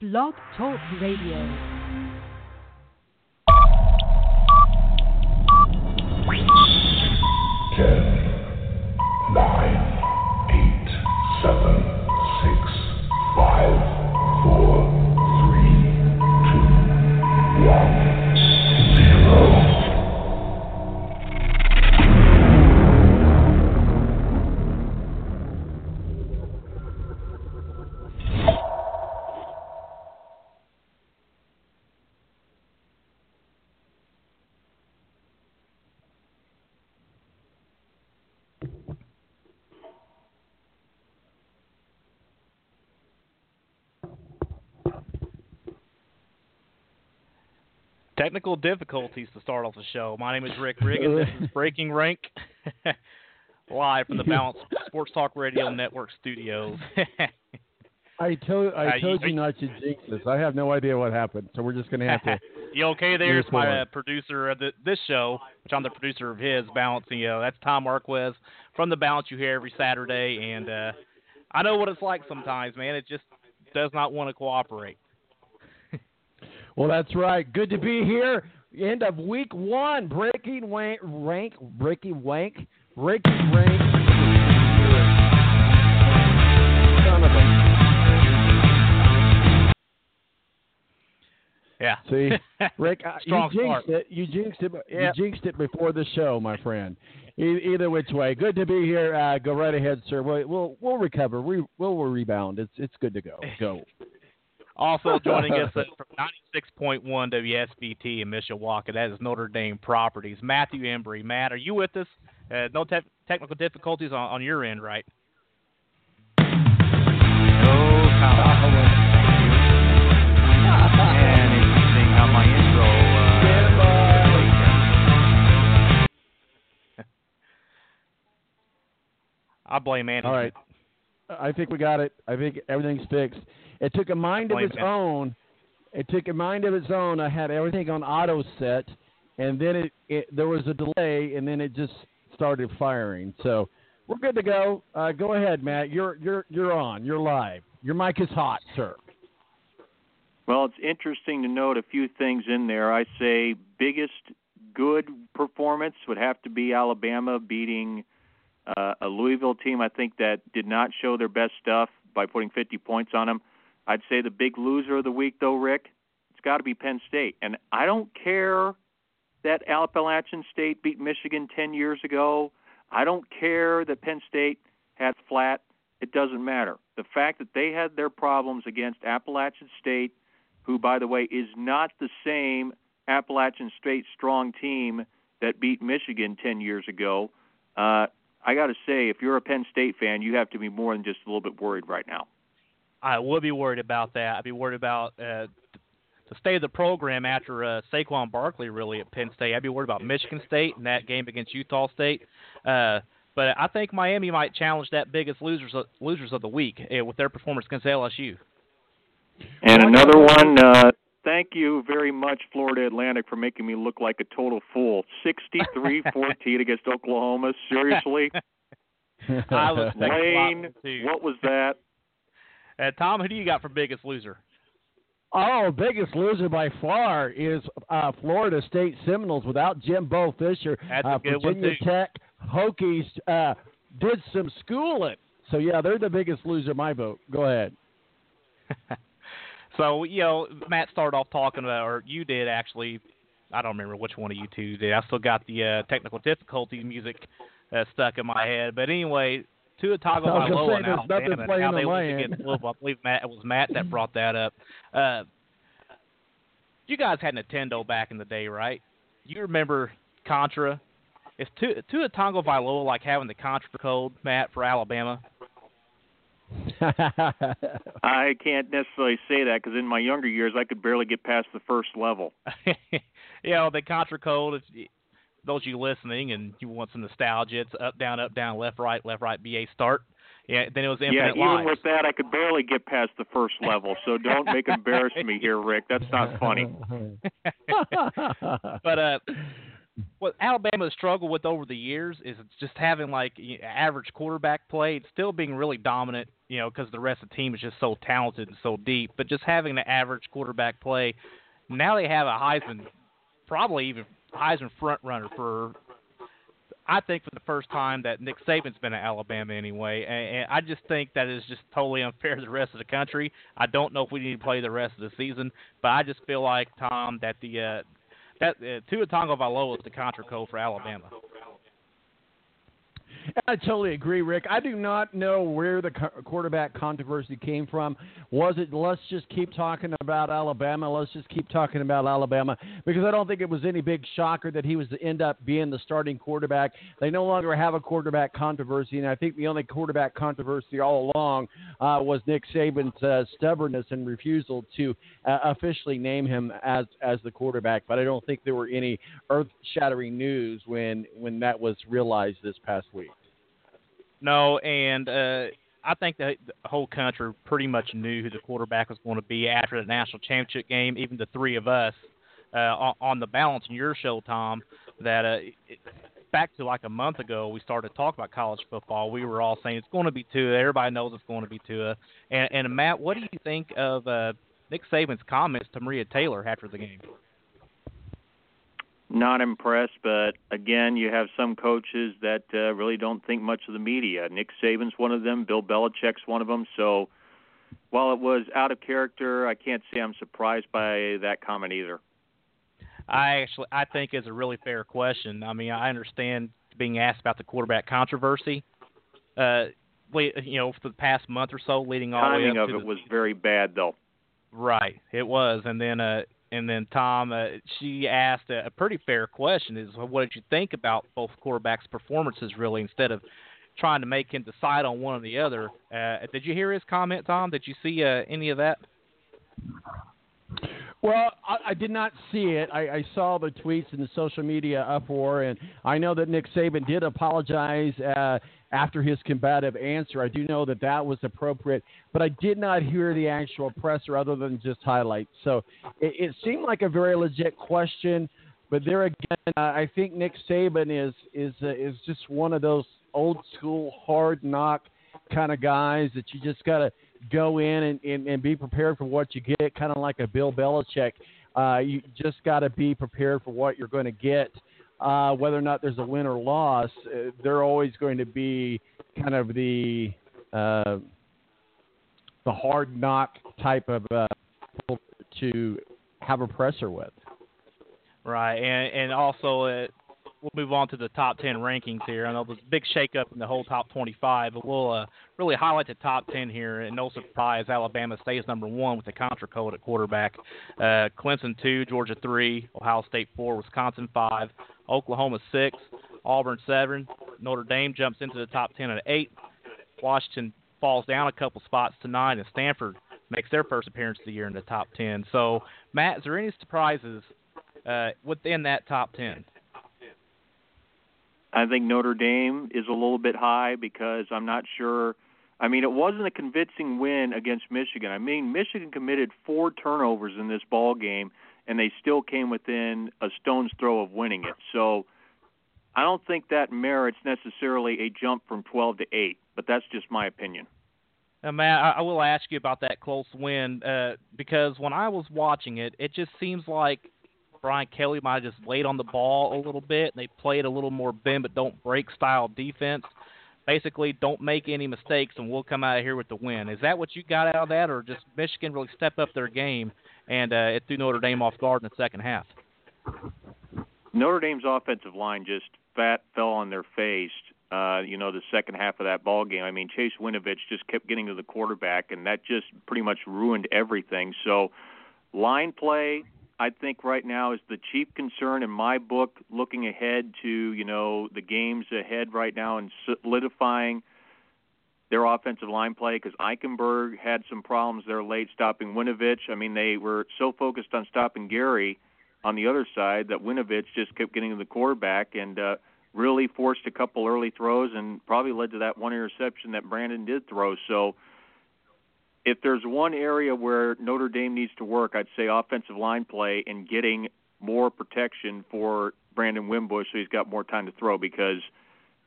Blog Talk Radio. Technical difficulties to start off the show. My name is Rick Riggins. This is Breaking Rank, live from the Balance Sports Talk Radio Network studios. I told I Uh, told you- you not to jinx this. I have no idea what happened, so we're just gonna have to. you okay there? Yes, It's my uh, producer of the, this show, which I'm the producer of his, Balance. You know, that's Tom Marquis from the Balance you hear every Saturday. And uh, I know what it's like sometimes, man. It just does not want to cooperate. Well, that's right. Good to be here. End of week one. Breaking wank, rank, breaking wank, breaking rank. Son of a- Yeah. See, Rick, you start. jinxed it. You jinxed it. Yep. You jinxed it before the show, my friend. E- either which way, good to be here. Uh, go right ahead, sir. We'll we'll, we'll recover. We we'll, we'll rebound. It's it's good to go. Go. Also joining us uh, from 96.1 WSBT in Mishawaka, that is Notre Dame Properties, Matthew Embry. Matt, are you with us? Uh, no te- technical difficulties on, on your end, right? Tom. And interesting how my intro. Uh, I blame Andy. All right. I think we got it. I think everything's fixed. It took a mind of its own. It took a mind of its own. I had everything on auto set, and then it, it there was a delay, and then it just started firing. So we're good to go. Uh, go ahead, Matt. You're you're you're on. You're live. Your mic is hot, sir. Well, it's interesting to note a few things in there. I say biggest good performance would have to be Alabama beating uh, a Louisville team. I think that did not show their best stuff by putting 50 points on them. I'd say the big loser of the week, though, Rick, it's got to be Penn State. And I don't care that Appalachian State beat Michigan 10 years ago. I don't care that Penn State had flat. It doesn't matter. The fact that they had their problems against Appalachian State, who, by the way, is not the same Appalachian State strong team that beat Michigan 10 years ago. Uh, I got to say, if you're a Penn State fan, you have to be more than just a little bit worried right now. I would be worried about that. I'd be worried about uh, the state of the program after uh, Saquon Barkley really at Penn State. I'd be worried about Michigan State and that game against Utah State. Uh, but I think Miami might challenge that biggest losers of, losers of the week uh, with their performance against LSU. And another one, uh, thank you very much, Florida Atlantic, for making me look like a total fool. 63 14 against Oklahoma. Seriously? I was expecting a lot Lane, what was that? Uh, Tom, who do you got for biggest loser? Oh, biggest loser by far is uh, Florida State Seminoles without Jimbo Fisher. That's uh, Virginia. Tech Hokies uh, did some schooling. So yeah, they're the biggest loser. My vote. Go ahead. So you know, Matt started off talking about, or you did actually. I don't remember which one of you two did. I still got the uh, technical difficulty music uh, stuck in my head. But anyway, Tua I was gonna Tagovailoa say, and there's nothing Alabama, and how they my went end. against Louisville. I believe Matt it was Matt that brought that up. Uh, you guys had Nintendo back in the day, right? You remember Contra? Is Tua Tua Tagovailoa like having the Contra code, Matt, for Alabama? I can't necessarily say that because in my younger years, I could barely get past the first level. you know, the Contra code, if those of you listening and you want some nostalgia, it's up, down, up, down, left, right, left, right, BA, start. Yeah, then it was infinite yeah, even lives. with that, I could barely get past the first level. So don't make embarrass me here, Rick. That's not funny. but uh, what Alabama struggled with over the years is it's just having like average quarterback play. It's still being really dominant, you know, because the rest of the team is just so talented and so deep. But just having the average quarterback play, now they have a Heisman, probably even Heisman front runner for. I think for the first time that Nick Saban's been at Alabama anyway, and, and I just think that is just totally unfair to the rest of the country. I don't know if we need to play the rest of the season, but I just feel like Tom that the uh, that uh, Tua Tagovailoa is the contra code for Alabama. I totally agree, Rick. I do not know where the quarterback controversy came from. Was it let's just keep talking about Alabama? Let's just keep talking about Alabama because I don't think it was any big shocker that he was to end up being the starting quarterback. They no longer have a quarterback controversy, and I think the only quarterback controversy all along uh, was Nick Saban's uh, stubbornness and refusal to uh, officially name him as as the quarterback. But I don't think there were any earth-shattering news when when that was realized this past week. No, and uh, I think the, the whole country pretty much knew who the quarterback was going to be after the national championship game. Even the three of us uh, on, on the balance in your show, Tom, that uh, back to like a month ago, we started to talk about college football. We were all saying it's going to be Tua. Everybody knows it's going to be Tua. And, and Matt, what do you think of uh, Nick Saban's comments to Maria Taylor after the game? Not impressed, but again, you have some coaches that uh, really don't think much of the media. Nick Saban's one of them. Bill Belichick's one of them. So, while it was out of character, I can't say I'm surprised by that comment either. I actually I think is a really fair question. I mean, I understand being asked about the quarterback controversy. Uh, you know, for the past month or so, leading all Timing the way up of to it the, was very bad, though. Right, it was, and then uh, and then Tom, uh, she asked a, a pretty fair question: is what did you think about both quarterbacks' performances, really, instead of trying to make him decide on one or the other? Uh, did you hear his comment, Tom? Did you see uh, any of that? Well, I, I did not see it. I, I saw the tweets and the social media uproar, and I know that Nick Saban did apologize uh, after his combative answer. I do know that that was appropriate, but I did not hear the actual presser other than just highlights. So it, it seemed like a very legit question, but there again, uh, I think Nick Saban is is uh, is just one of those old school hard knock kind of guys that you just got to go in and, and, and be prepared for what you get, kind of like a Bill Belichick. Uh, you just got to be prepared for what you're going to get. Uh, whether or not there's a win or loss, uh, they're always going to be kind of the uh, the hard knock type of uh, to have a presser with. Right, and and also uh, we'll move on to the top 10 rankings here. I know there's a big shakeup in the whole top 25, but we'll uh, really highlight the top 10 here. And no surprise, Alabama stays number one with the contra code at quarterback. Uh, Clemson 2, Georgia 3, Ohio State 4, Wisconsin 5, Oklahoma 6, Auburn 7. Notre Dame jumps into the top 10 at 8. Washington falls down a couple spots to 9, and Stanford makes their first appearance of the year in the top 10. So, Matt, is there any surprises uh, within that top 10? I think Notre Dame is a little bit high because I'm not sure. I mean, it wasn't a convincing win against Michigan. I mean, Michigan committed four turnovers in this ball game, and they still came within a stone's throw of winning it. So, I don't think that merits necessarily a jump from 12 to 8, but that's just my opinion. Uh, Matt, I, will ask you about that close win uh, because when I was watching it, it just seems like Brian Kelly might have just laid on the ball a little bit. And they played a little more bend but don't break style defense. Basically, don't make any mistakes, and we'll come out of here with the win. Is that what you got out of that, or just Michigan really step up their game and uh, it threw Notre Dame off guard in the second half? Notre Dame's offensive line just fat fell on their face. Uh, you know, the second half of that ball game. I mean, Chase Winovich just kept getting to the quarterback, and that just pretty much ruined everything. So, line play, I think right now is the chief concern in my book. Looking ahead to you know the games ahead right now and solidifying their offensive line play because Eichenberg had some problems there late stopping Winovich. I mean they were so focused on stopping Gary on the other side that Winovich just kept getting the quarterback and uh, really forced a couple early throws and probably led to that one interception that Brandon did throw. So if there's one area where Notre Dame needs to work, I'd say offensive line play and getting more protection for Brandon Wimbush, so he's got more time to throw. Because,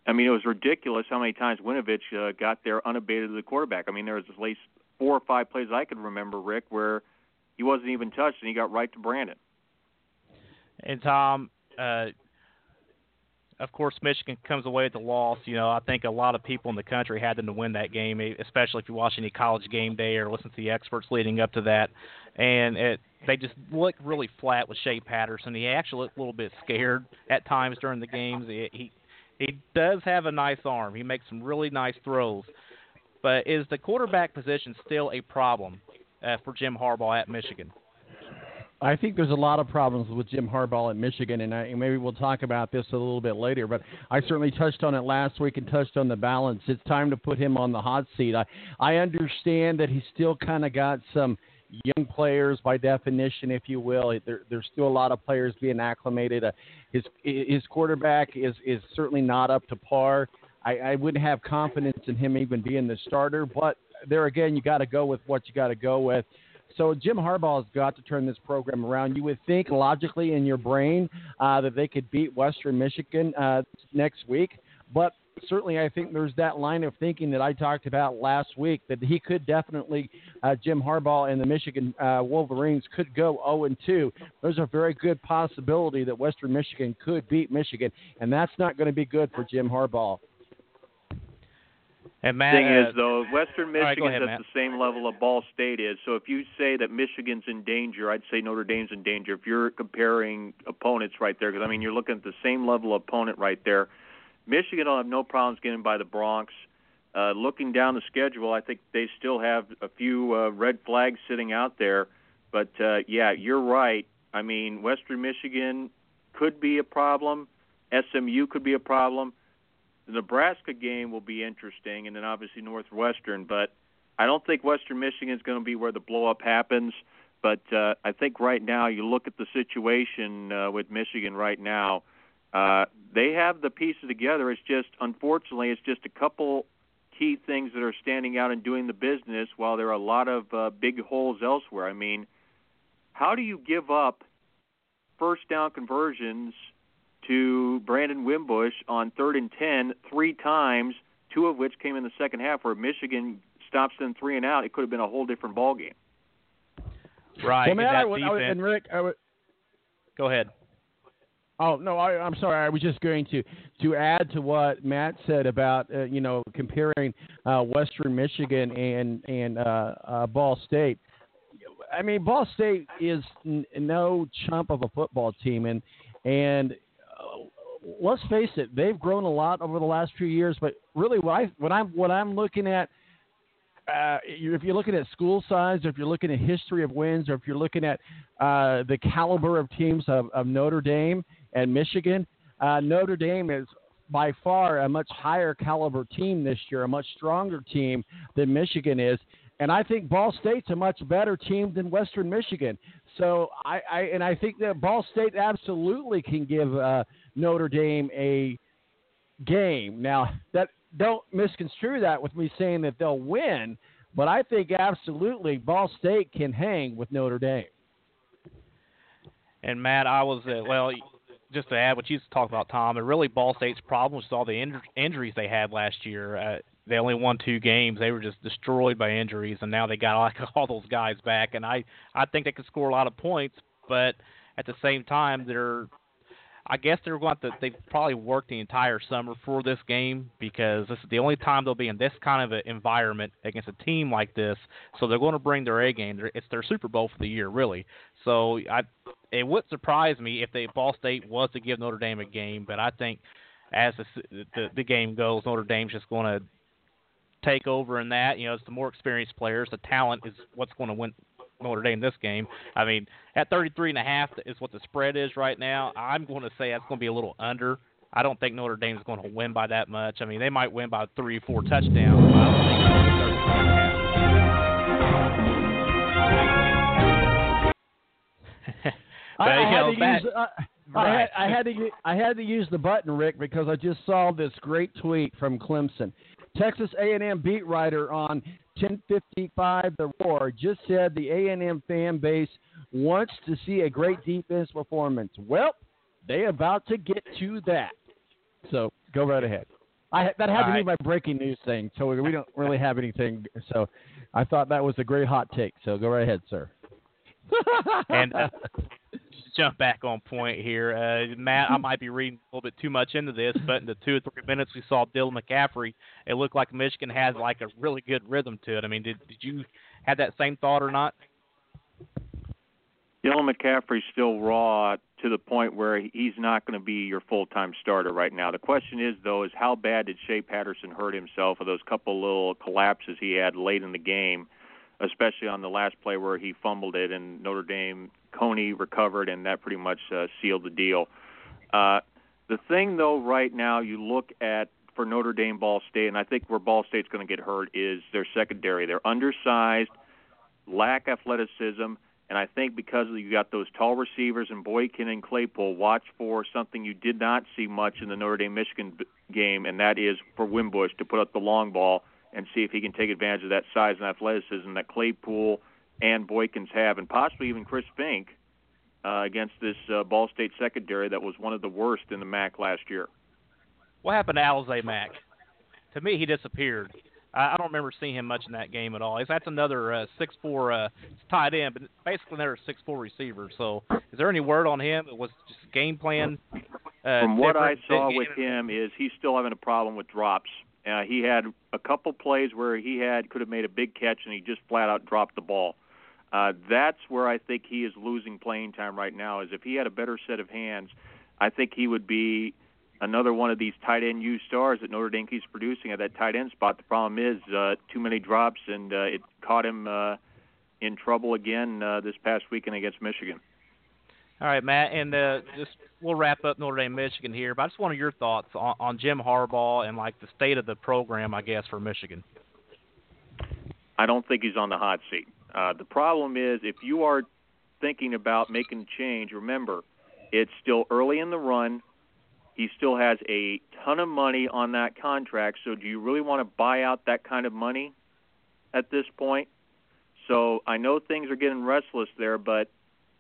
I mean, it was ridiculous how many times Winovich uh, got there unabated to the quarterback. I mean, there was at least four or five plays I could remember, Rick, where he wasn't even touched and he got right to Brandon. And Tom, uh, of course, Michigan comes away with the loss. You know, I think a lot of people in the country had them to win that game, especially if you watch any college game day or listen to the experts leading up to that. And it, they just looked really flat with Shea Patterson. He actually looked a little bit scared at times during the games. He he, he does have a nice arm. He makes some really nice throws. But is the quarterback position still a problem uh, for Jim Harbaugh at Michigan? I think there's a lot of problems with Jim Harbaugh at Michigan, and, I, and maybe we'll talk about this a little bit later. But I certainly touched on it last week and touched on the balance. It's time to put him on the hot seat. I I understand that he's still kind of got some young players by definition, if you will. There, there's still a lot of players being acclimated. Uh, his his quarterback is is certainly not up to par. I, I wouldn't have confidence in him even being the starter, but there again, you got to go with what you got to go with. So Jim Harbaugh has got to turn this program around. You would think logically in your brain uh, that they could beat Western Michigan uh, next week, but certainly I think there's that line of thinking that I talked about last week that he could definitely uh, Jim Harbaugh and the Michigan uh, Wolverines could go 0 and 2. There's a very good possibility that Western Michigan could beat Michigan, and that's not going to be good for Jim Harbaugh. And Matt, thing uh, is though, Western right, Michigan's ahead, at Matt. the same level of Ball State is. So if you say that Michigan's in danger, I'd say Notre Dame's in danger. If you're comparing opponents right there, because I mean you're looking at the same level of opponent right there. Michigan will have no problems getting by the Broncos. Uh, looking down the schedule, I think they still have a few uh, red flags sitting out there. But uh, yeah, you're right. I mean, Western Michigan could be a problem. SMU could be a problem. The Nebraska game will be interesting, and then obviously Northwestern. But I don't think Western Michigan is going to be where the blow up happens. But uh, I think right now, you look at the situation uh, with Michigan right now. Uh, they have the pieces together. It's just, unfortunately, it's just a couple key things that are standing out and doing the business, while there are a lot of uh, big holes elsewhere. I mean, how do you give up first down conversions to Brandon Wimbush on third and ten three times, two of which came in the second half, where Michigan stops them three and out? It could have been a whole different ball game. right, Well, and man, that I would, I would, and Rick, I would, Go ahead. Oh no, I, I'm sorry. I was just going to to add to what Matt said about uh, you know comparing uh, Western Michigan and and uh, uh, Ball State. I mean, Ball State is n- no chump of a football team, and and let's face it, they've grown a lot over the last few years. But really, what I what I'm what I'm looking at uh, if you're looking at school size, or if you're looking at history of wins, or if you're looking at uh, the caliber of teams of, of Notre Dame and Michigan, uh, Notre Dame is by far a much higher caliber team this year, a much stronger team than Michigan is. And I think Ball State's a much better team than Western Michigan. So I, I and I think that Ball State absolutely can give uh, Notre Dame a game. Now that don't misconstrue that with me saying that they'll win, but I think absolutely Ball State can hang with Notre Dame. And Matt, I was uh, well. Just to add what you talked about, Tom, and really Ball State's problem was all the inj- injuries they had last year. Uh, they only won two games. They were just destroyed by injuries, and now they got like all those guys back. And I, I think they could score a lot of points, but at the same time, they're I guess they're going to. They've probably worked the entire summer for this game because this is the only time they'll be in this kind of an environment against a team like this. So they're going to bring their A game. It's their Super Bowl for the year, really. So I, it would surprise me if they Ball State was to give Notre Dame a game, but I think as the the, the game goes, Notre Dame's just going to take over in that. You know, it's the more experienced players. The talent is what's going to win Notre Dame this game. I mean, at 33 and a half is what the spread is right now. I'm going to say that's going to be a little under. I don't think Notre Dame is going to win by that much. I mean, they might win by three, four touchdowns. I don't think it's gonna be 33 and a half. But, I, I had know, to back- use uh, I, had, I had to u- I had to use the button, Rick, because I just saw this great tweet from Clemson. Texas A&M beat writer on 1055 The Roar just said the A&M fan base wants to see a great defense performance. Well, they about to get to that. So go right ahead. I that had All to right. be my breaking news thing. So we don't really have anything. So I thought that was a great hot take. So go right ahead, sir. And, uh, jump back on point here, uh, Matt. I might be reading a little bit too much into this, but in the two or three minutes we saw Dylan McCaffrey, it looked like Michigan has like a really good rhythm to it. I mean, did did you have that same thought or not? Dylan McCaffrey's still raw to the point where he's not going to be your full-time starter right now. The question is, though, is how bad did Shea Patterson hurt himself with those couple little collapses he had late in the game, especially on the last play where he fumbled it and Notre Dame Coney recovered and that pretty much uh, sealed the deal. Uh, the thing, though, right now you look at for Notre Dame Ball State, and I think where Ball State's going to get hurt is their secondary. They're undersized, lack athleticism, and I think because you got those tall receivers in Boykin and Claypool, watch for something you did not see much in the Notre Dame Michigan game, and that is for Wimbush to put up the long ball and see if he can take advantage of that size and athleticism that Claypool and Boykins have, and possibly even Chris Finke uh, against this uh, Ball State secondary that was one of the worst in the MAC last year. What happened to Alize Mack? To me, he disappeared. I, I don't remember seeing him much in that game at all. That's another uh, six four uh, tight end, but basically another six four receiver. So, is there any word on him? It was just game plan. Uh, From what I saw with him is he's still having a problem with drops. Uh, he had a couple plays where he had could have made a big catch and he just flat out dropped the ball. Uh, that's where I think he is losing playing time right now. Is if he had a better set of hands, I think he would be another one of these tight end U stars that Notre Dame keeps producing at that tight end spot. The problem is uh, too many drops, and uh, it caught him uh, in trouble again uh, this past weekend against Michigan. All right, Matt, and uh, just we'll wrap up Notre Dame, Michigan here. But I just wanted your thoughts on, on Jim Harbaugh and like the state of the program, I guess, for Michigan. I don't think he's on the hot seat. Uh, the problem is if you are thinking about making a change, remember, it's still early in the run. He still has a ton of money on that contract. So, do you really want to buy out that kind of money at this point? So, I know things are getting restless there, but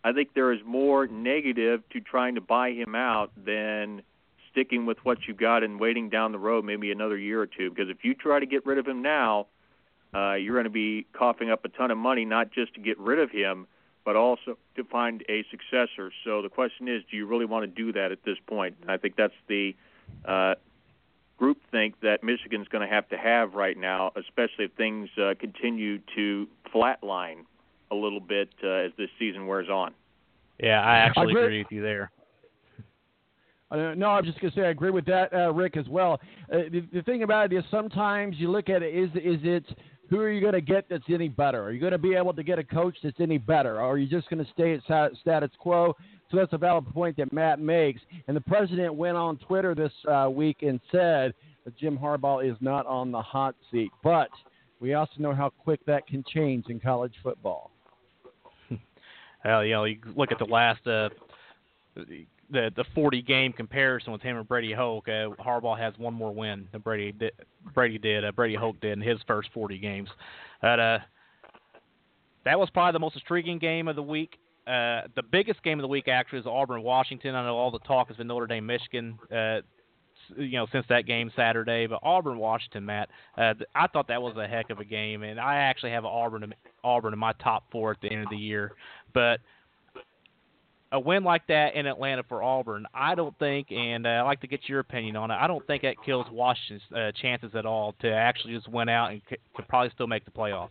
I think there is more negative to trying to buy him out than sticking with what you got and waiting down the road maybe another year or two. Because if you try to get rid of him now, uh, you're going to be coughing up a ton of money, not just to get rid of him, but also to find a successor. So the question is, do you really want to do that at this point? And I think that's the uh, group think that Michigan's going to have to have right now, especially if things uh, continue to flatline a little bit uh, as this season wears on. Yeah, I actually agree. agree with you there. Uh, no, I'm just gonna say I agree with that, uh, Rick, as well. Uh, the, the thing about it is sometimes you look at it is is it who are you going to get that's any better? Are you going to be able to get a coach that's any better, or are you just going to stay at status quo? So that's a valid point that Matt makes. And the president went on Twitter this uh, week and said that Jim Harbaugh is not on the hot seat, but we also know how quick that can change in college football. Hell, you know, you look at the last uh, the the 40 game comparison with him and Brady Hoke. Uh, Harbaugh has one more win than Brady. Brady did. Uh, Brady Hoke did in his first 40 games. But uh, that was probably the most intriguing game of the week. Uh, the biggest game of the week actually is Auburn Washington. I know all the talk has been Notre Dame Michigan. Uh, you know, since that game Saturday, but Auburn Washington, Matt, uh, I thought that was a heck of a game, and I actually have Auburn Auburn in my top four at the end of the year. But a win like that in Atlanta for Auburn, I don't think, and uh, I'd like to get your opinion on it. I don't think that kills Washington's uh, chances at all to actually just win out and c- probably still make the playoffs.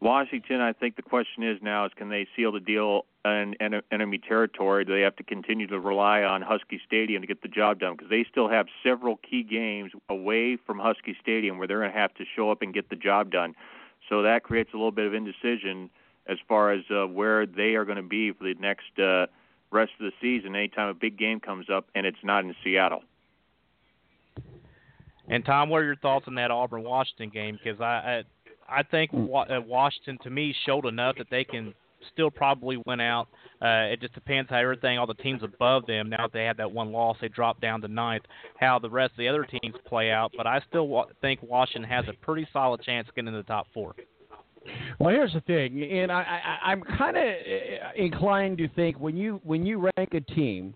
Washington, I think the question is now is can they seal the deal in enemy territory? Do they have to continue to rely on Husky Stadium to get the job done? Because they still have several key games away from Husky Stadium where they're going to have to show up and get the job done. So that creates a little bit of indecision as far as uh, where they are going to be for the next uh, rest of the season. Anytime a big game comes up and it's not in Seattle. And Tom, what are your thoughts on that Auburn Washington game? Because I, I I think uh, Washington to me showed enough that they can still probably win out. Uh, it just depends how everything, all the teams above them, now that they have that one loss, they drop down to ninth, how the rest of the other teams play out. But I still wa- think Washington has a pretty solid chance getting in the top four. Well, here's the thing, and I, I, I'm kind of inclined to think when you when you rank a team,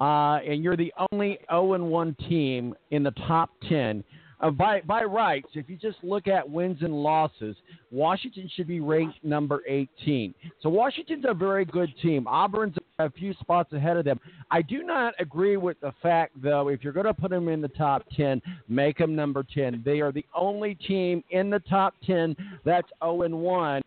uh, and you're the only 0 and 1 team in the top 10, uh, by by rights, if you just look at wins and losses, Washington should be ranked number 18. So Washington's a very good team. Auburn's a few spots ahead of them. I do not agree with the fact, though, if you're going to put them in the top 10, make them number 10. They are the only team in the top 10 that's 0 and 1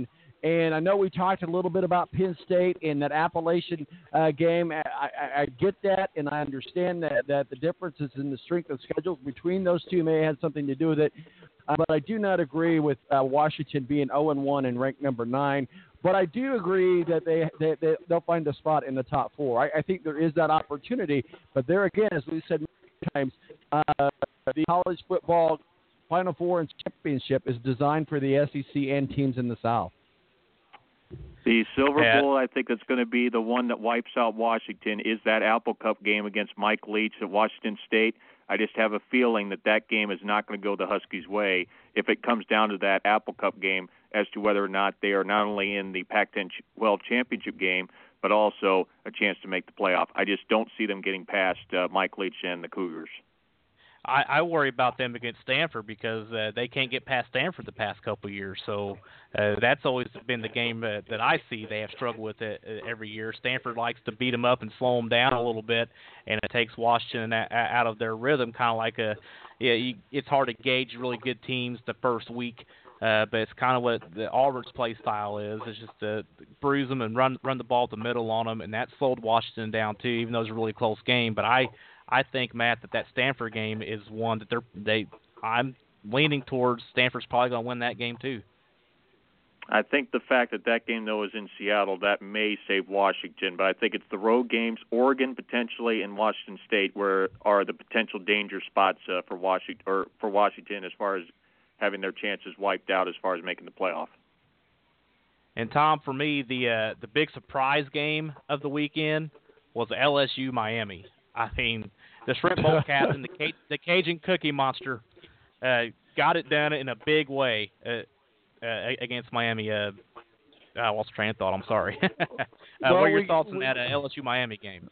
and I know we talked a little bit about Penn State in that Appalachian uh, game. I, I, I get that, and I understand that, that the differences in the strength of schedules between those two may have something to do with it. Uh, but I do not agree with uh, Washington being 0 and 1 and ranked number nine. But I do agree that they, they, they they'll find a spot in the top four. I, I think there is that opportunity. But there again, as we said many times, uh, the college football Final Four and championship is designed for the SEC and teams in the South. The Silver. Bowl, I think, that's going to be the one that wipes out Washington. Is that Apple Cup game against Mike Leach at Washington State? I just have a feeling that that game is not going to go the Huskies' way if it comes down to that Apple Cup game as to whether or not they are not only in the Pac-10 ch- well championship game, but also a chance to make the playoff. I just don't see them getting past uh, Mike Leach and the Cougars. I, I worry about them against Stanford because uh, they can't get past Stanford the past couple years. So uh, that's always been the game uh, that I see they have struggled with it uh, every year. Stanford likes to beat them up and slow them down a little bit, and it takes Washington a- out of their rhythm, kind of like a. Yeah, you, it's hard to gauge really good teams the first week. Uh, but it's kind of what the Auburn's play style is. It's just to bruise them and run run the ball at the middle on them, and that slowed Washington down too, even though it was a really close game. But I I think Matt that that Stanford game is one that they're they I'm leaning towards Stanford's probably going to win that game too. I think the fact that that game though is in Seattle that may save Washington, but I think it's the road games, Oregon potentially, and Washington State, where are the potential danger spots uh, for Washington or for Washington as far as having their chances wiped out as far as making the playoff. And Tom, for me, the uh, the big surprise game of the weekend was LSU Miami. I mean, the Shrimp Bowl captain, the Ca- the Cajun Cookie Monster, uh, got it done in a big way uh, uh, against Miami. Uh, I lost train of thought. I'm sorry. uh, Well, what are your we- thoughts on that uh, LSU Miami game?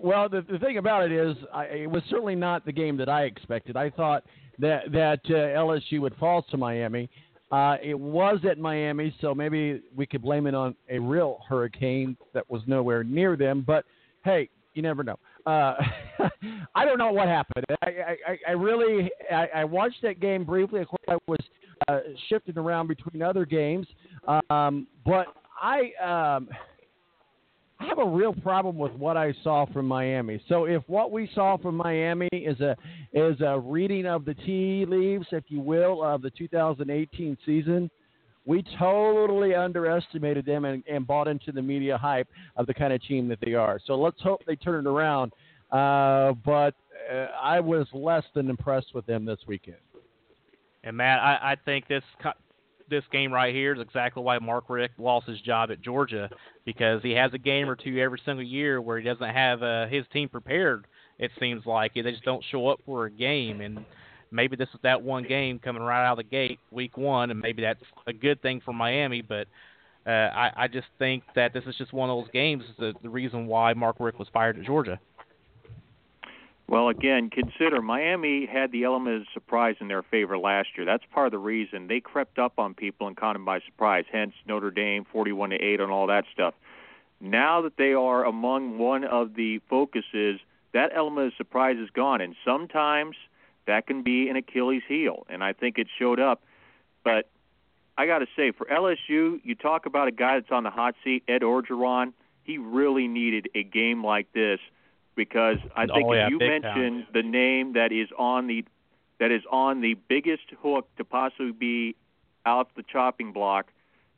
Well, the, the thing about it is, I, it was certainly not the game that I expected. I thought that that uh, LSU would fall to Miami. Uh, it was at Miami, so maybe we could blame it on a real hurricane that was nowhere near them. But hey, you never know. Uh, I don't know what happened. I, I, I really I, I watched that game briefly. Of course, I was uh, shifting around between other games, um, but I. Um, I have a real problem with what I saw from Miami. So if what we saw from Miami is a is a reading of the tea leaves, if you will, of the 2018 season, we totally underestimated them and, and bought into the media hype of the kind of team that they are. So let's hope they turn it around. Uh, but uh, I was less than impressed with them this weekend. And Matt, I, I think this this game right here is exactly why Mark Richt lost his job at Georgia because he has a game or two every single year where he doesn't have uh, his team prepared. It seems like they just don't show up for a game, and maybe this is that one game coming right out of the gate, week one, and maybe that's a good thing for Miami. But uh, I, I just think that this is just one of those games. The, the reason why Mark Richt was fired at Georgia. Well, again, consider Miami had the element of surprise in their favor last year. That's part of the reason they crept up on people and caught them by surprise. Hence Notre Dame 41 to 8 and all that stuff. Now that they are among one of the focuses, that element of surprise is gone, and sometimes that can be an Achilles heel, and I think it showed up. But I got to say, for LSU, you talk about a guy that's on the hot seat, Ed Orgeron. He really needed a game like this because I oh, think Oh, yeah, if you mention the name that is on the that is on the biggest hook to possibly be out the chopping block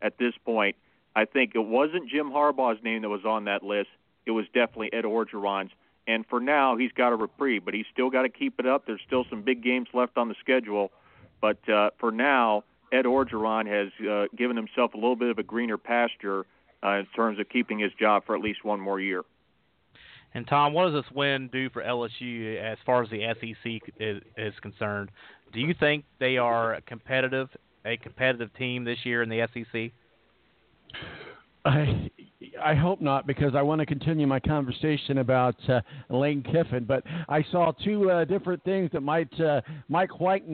at this point, I think it wasn't Jim Harbaugh's name that was on that list. It was definitely Ed Orgeron's. And for now, he's got a reprieve, but he's still got to keep it up. There's still some big games left on the schedule. But uh, for now, Ed Orgeron has uh, given himself a little bit of a greener pasture uh, in terms of keeping his job for at least one more year. And Tom, what does this win do for LSU as far as the SEC is, is concerned? Do you think they are competitive a competitive team this year in the SEC? I I hope not because I want to continue my conversation about uh, Lane Kiffin. But I saw two uh, different things that might uh, might quite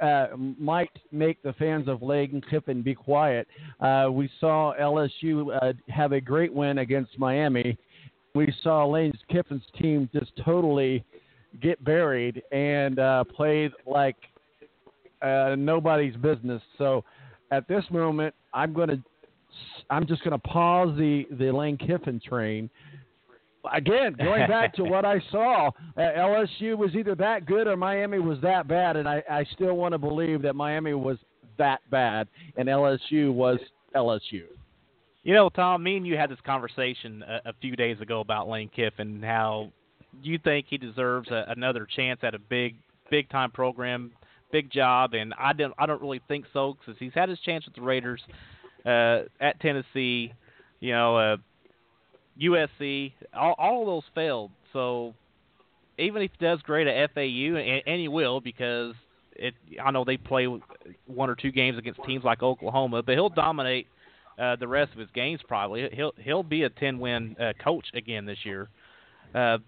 uh, might make the fans of Lane Kiffin be quiet. Uh, we saw LSU uh, have a great win against Miami. We saw Lane Kiffin's team just totally get buried and uh, played like nobody's business. So at this moment, I'm going to I'm just going to pause the the Lane Kiffin train. Again, going back to what I saw, uh, LSU was either that good or Miami was that bad, and I, I still want to believe that Miami was that bad and LSU was LSU. You know, Tom, me and you had this conversation a, a few days ago about Lane Kiffin. And how you think he deserves a, another chance at a big, big time program, big job? And I don't, I don't really think so because he's had his chance with the Raiders uh, at Tennessee, you know, uh, USC, all, all those failed. So even if he does great at FAU, and, and he will because it, I know they play one or two games against teams like Oklahoma, but he'll dominate uh, the rest of his games. Probably he'll he'll be a ten win uh, coach again this year. Uh,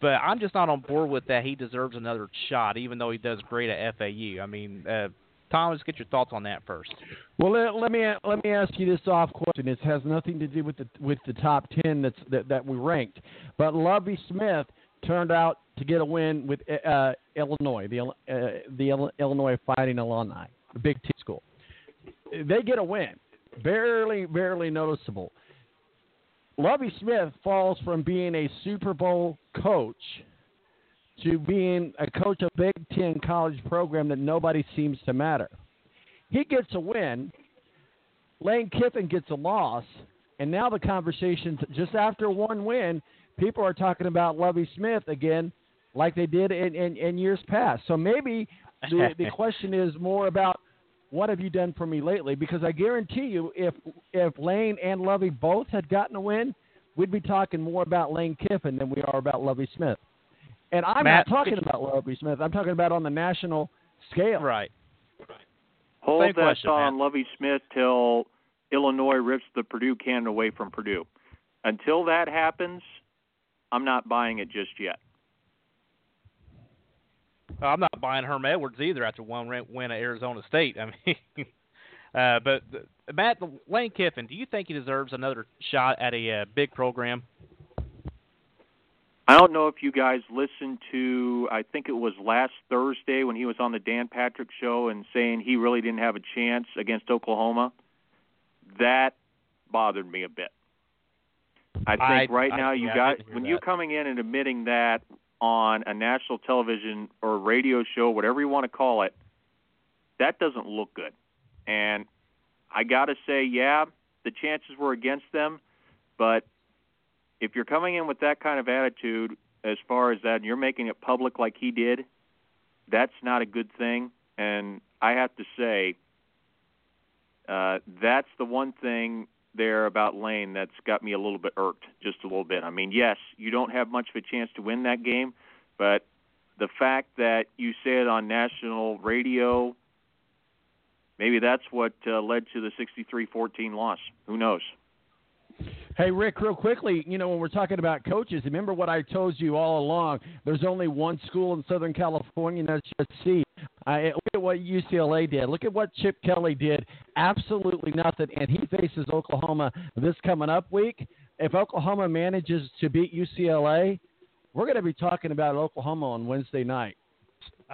but I'm just not on board with that. He deserves another shot, even though he does great at FAU. I mean, uh, Let's get your thoughts on that first. Well, let, let me let me ask you this off question. It has nothing to do with the with the top ten that's that, that we ranked, but Lovie Smith turned out to get a win with uh, Illinois, the uh, the Illinois Fighting Illini, the Big Ten school. They get a win, barely barely noticeable. Lovie Smith falls from being a Super Bowl coach to being a coach of Big Ten college program that nobody seems to matter. He gets a win. Lane Kiffin gets a loss. And now the conversation, just after one win, people are talking about Lovie Smith again, like they did in, in, in years past. So maybe the, the question is more about what have you done for me lately? Because I guarantee you, if if Lane and Lovie both had gotten a win, we'd be talking more about Lane Kiffin than we are about Lovie Smith. And I'm Matt, not talking about Lovie Smith. I'm talking about on the national scale. Right. Hold Same that question, thought on Matt. Lovie Smith till Illinois rips the Purdue cannon away from Purdue. Until that happens, I'm not buying it just yet. I'm not buying Herm Edwards either after one win win at Arizona State. I mean, uh, but uh, Matt Lane Kiffin, do you think he deserves another shot at a uh, big program? I don't know if you guys listened to, I think it was last Thursday when he was on the Dan Patrick show and saying he really didn't have a chance against Oklahoma. That bothered me a bit. I think I- right I- now you yeah, I got didn't when you're coming in and admitting that on a national television or radio show, whatever you want to call it, that doesn't look good. And I got to say, yeah, the chances were against them, but if you're coming in with that kind of attitude as far as that and you're making it public like he did, that's not a good thing. And I have to say, uh, that's the one thing there about Lane that's got me a little bit irked, just a little bit. I mean, yes, you don't have much of a chance to win that game, but the fact that you say it on national radio, maybe that's what uh, led to the 63-14 loss. Who knows? Hey, Rick, real quickly, you know, when we're talking about coaches, remember what I told you all along? There's only one school in Southern California, and that's USC. I, look at what UCLA did. Look at what Chip Kelly did. Absolutely nothing. And he faces Oklahoma this coming up week. If Oklahoma manages to beat UCLA, we're going to be talking about Oklahoma on Wednesday night.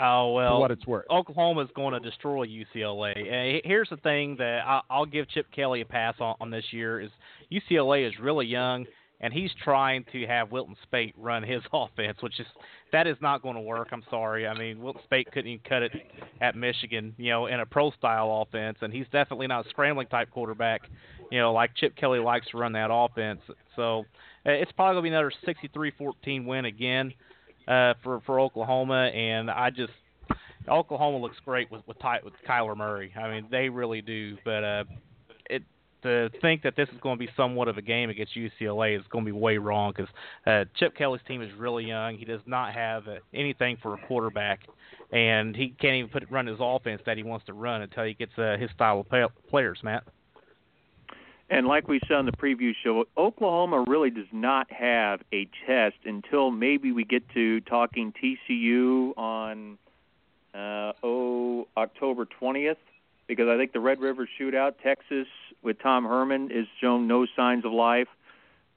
Oh well, what it's worth. Oklahoma's going to destroy UCLA. Uh, here's the thing that I, I'll give Chip Kelly a pass on, on this year is UCLA is really young, and he's trying to have Wilton Speight run his offense, which is that is not going to work. I'm sorry. I mean, Wilton Speight couldn't even cut it at Michigan, you know, in a pro style offense, and he's definitely not a scrambling type quarterback, you know, like Chip Kelly likes to run that offense. So uh, it's probably going to be another 63-14 win again uh, for for Oklahoma, and I just Oklahoma looks great with with, Ty, with Kyler Murray. I mean, they really do. But uh, it to think that this is going to be somewhat of a game against UCLA is going to be way wrong because uh, Chip Kelly's team is really young. He does not have uh, anything for a quarterback, and he can't even put run his offense that he wants to run until he gets uh, his style of play- players, Matt. And like we said on the preview show, Oklahoma really does not have a test until maybe we get to talking TCU on uh, oh October 20th, because I think the Red River Shootout, Texas with Tom Herman, has shown no signs of life.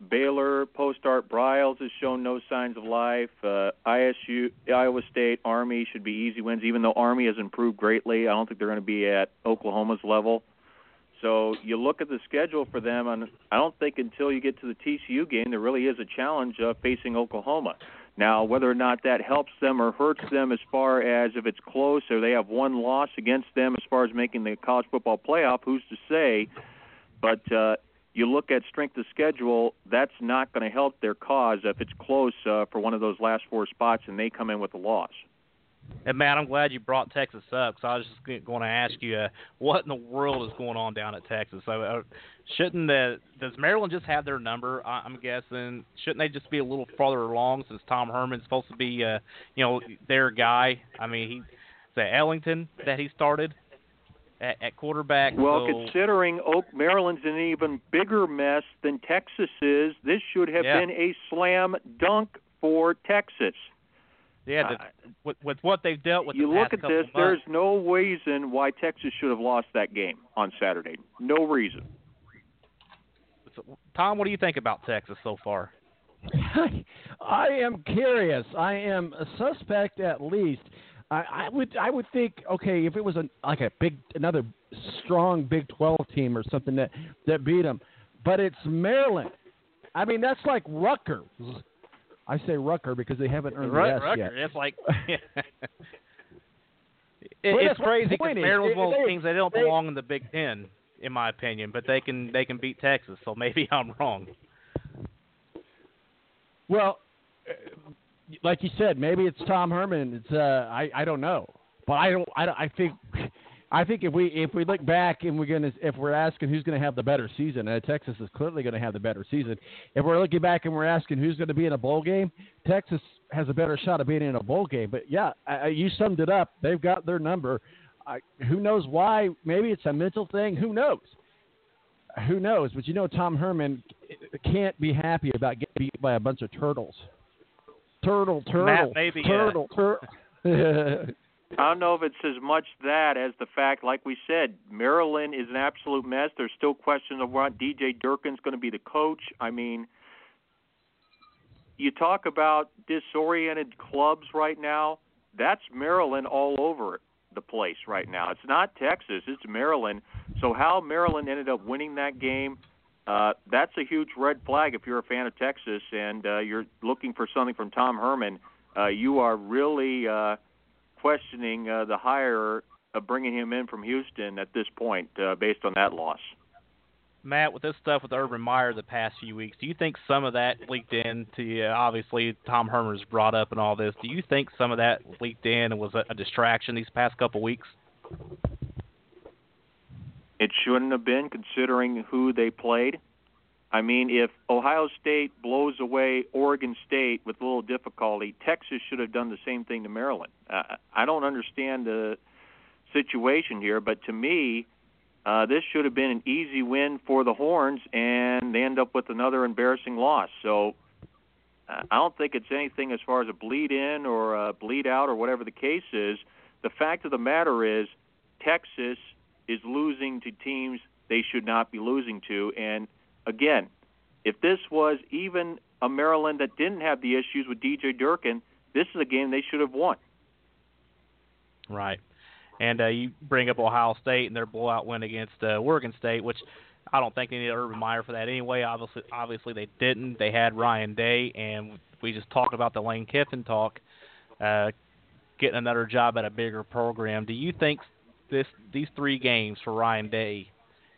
Baylor, post Art Briles has shown no signs of life. Uh, ISU, Iowa State, Army should be easy wins, even though Army has improved greatly. I don't think they're going to be at Oklahoma's level. So you look at the schedule for them, and I don't think until you get to the TCU game there really is a challenge uh, facing Oklahoma. Now, whether or not that helps them or hurts them as far as if it's close or they have one loss against them as far as making the college football playoff, who's to say? But uh, you look at strength of schedule, that's not going to help their cause if it's close uh, for one of those last four spots and they come in with a loss. And Matt, I'm glad you brought Texas up. So I was just going to ask you, uh, what in the world is going on down at Texas? So, uh, shouldn't the does Maryland just have their number? I'm guessing. Shouldn't they just be a little farther along since Tom Herman's supposed to be, uh, you know, their guy? I mean, he is that Ehlinger that he started at, at quarterback. Well, so, considering Oak Maryland's an even bigger mess than Texas is, this should have yeah. been a slam dunk for Texas. Yeah, the, uh, with, with what they've dealt with. You the look at this. Months, there's no reason why Texas should have lost that game on Saturday. No reason. So, Tom, what do you think about Texas so far? I am curious. I am a suspect at least. I, I would I would think okay if it was a like a big another strong Big Twelve team or something that that beat them, but it's Maryland. I mean that's like Rutgers. I say Rucker because they haven't earned Ruck, the S Rucker. yet. It's like it, it's crazy because Maryland's one of those teams they don't belong in the Big Ten, in my opinion. But they can they can beat Texas, so maybe I'm wrong. Well, like you said, maybe it's Tom Herman. It's uh, I I don't know, but I don't I, don't, I think I think if we if we look back and we're gonna if we're asking who's going to have the better season, uh, Texas is clearly going to have the better season. If we're looking back and we're asking who's going to be in a bowl game, Texas has a better shot of being in a bowl game. But yeah, uh, you summed it up. They've got their number. Uh, who knows why? Maybe it's a mental thing. Who knows? Who knows? But you know, Tom Herman can't be happy about getting beat by a bunch of turtles. Turtle, turtle, Matt, maybe, turtle, turtle. I don't know if it's as much that as the fact, like we said, Maryland is an absolute mess. There's still questions of what DJ Durkin's going to be the coach. I mean, you talk about disoriented clubs right now. That's Maryland all over the place right now. It's not Texas, it's Maryland. So how Maryland ended up winning that game, uh, that's a huge red flag if you're a fan of Texas and uh, you're looking for something from Tom Herman. Uh, you are really uh, questioning uh, the hire of bringing him in from Houston at this point, uh, based on that loss. Matt, with this stuff with Urban Meyer the past few weeks, do you think some of that leaked in to you? Obviously, Tom Herman was brought up and all this. Do you think some of that leaked in and was a, a distraction these past couple weeks? It shouldn't have been, considering who they played. I mean, if Ohio State blows away Oregon State with a little difficulty, Texas should have done the same thing to Maryland. Uh, I don't understand the situation here, but to me, uh, this should have been an easy win for the Horns, and they end up with another embarrassing loss. So uh, I don't think it's anything as far as a bleed in or a bleed out or whatever the case is. The fact of the matter is, Texas is losing to teams they should not be losing to, and again, if this was even a Maryland that didn't have the issues with DJ Durkin, this is a game they should have won. Right. And uh, you bring up Ohio State and their blowout win against uh, Oregon State, which I don't think they needed Urban Meyer for that anyway. Obviously, obviously they didn't. They had Ryan Day, and we just talked about the Lane Kiffin talk, uh, getting another job at a bigger program. Do you think this these three games for Ryan Day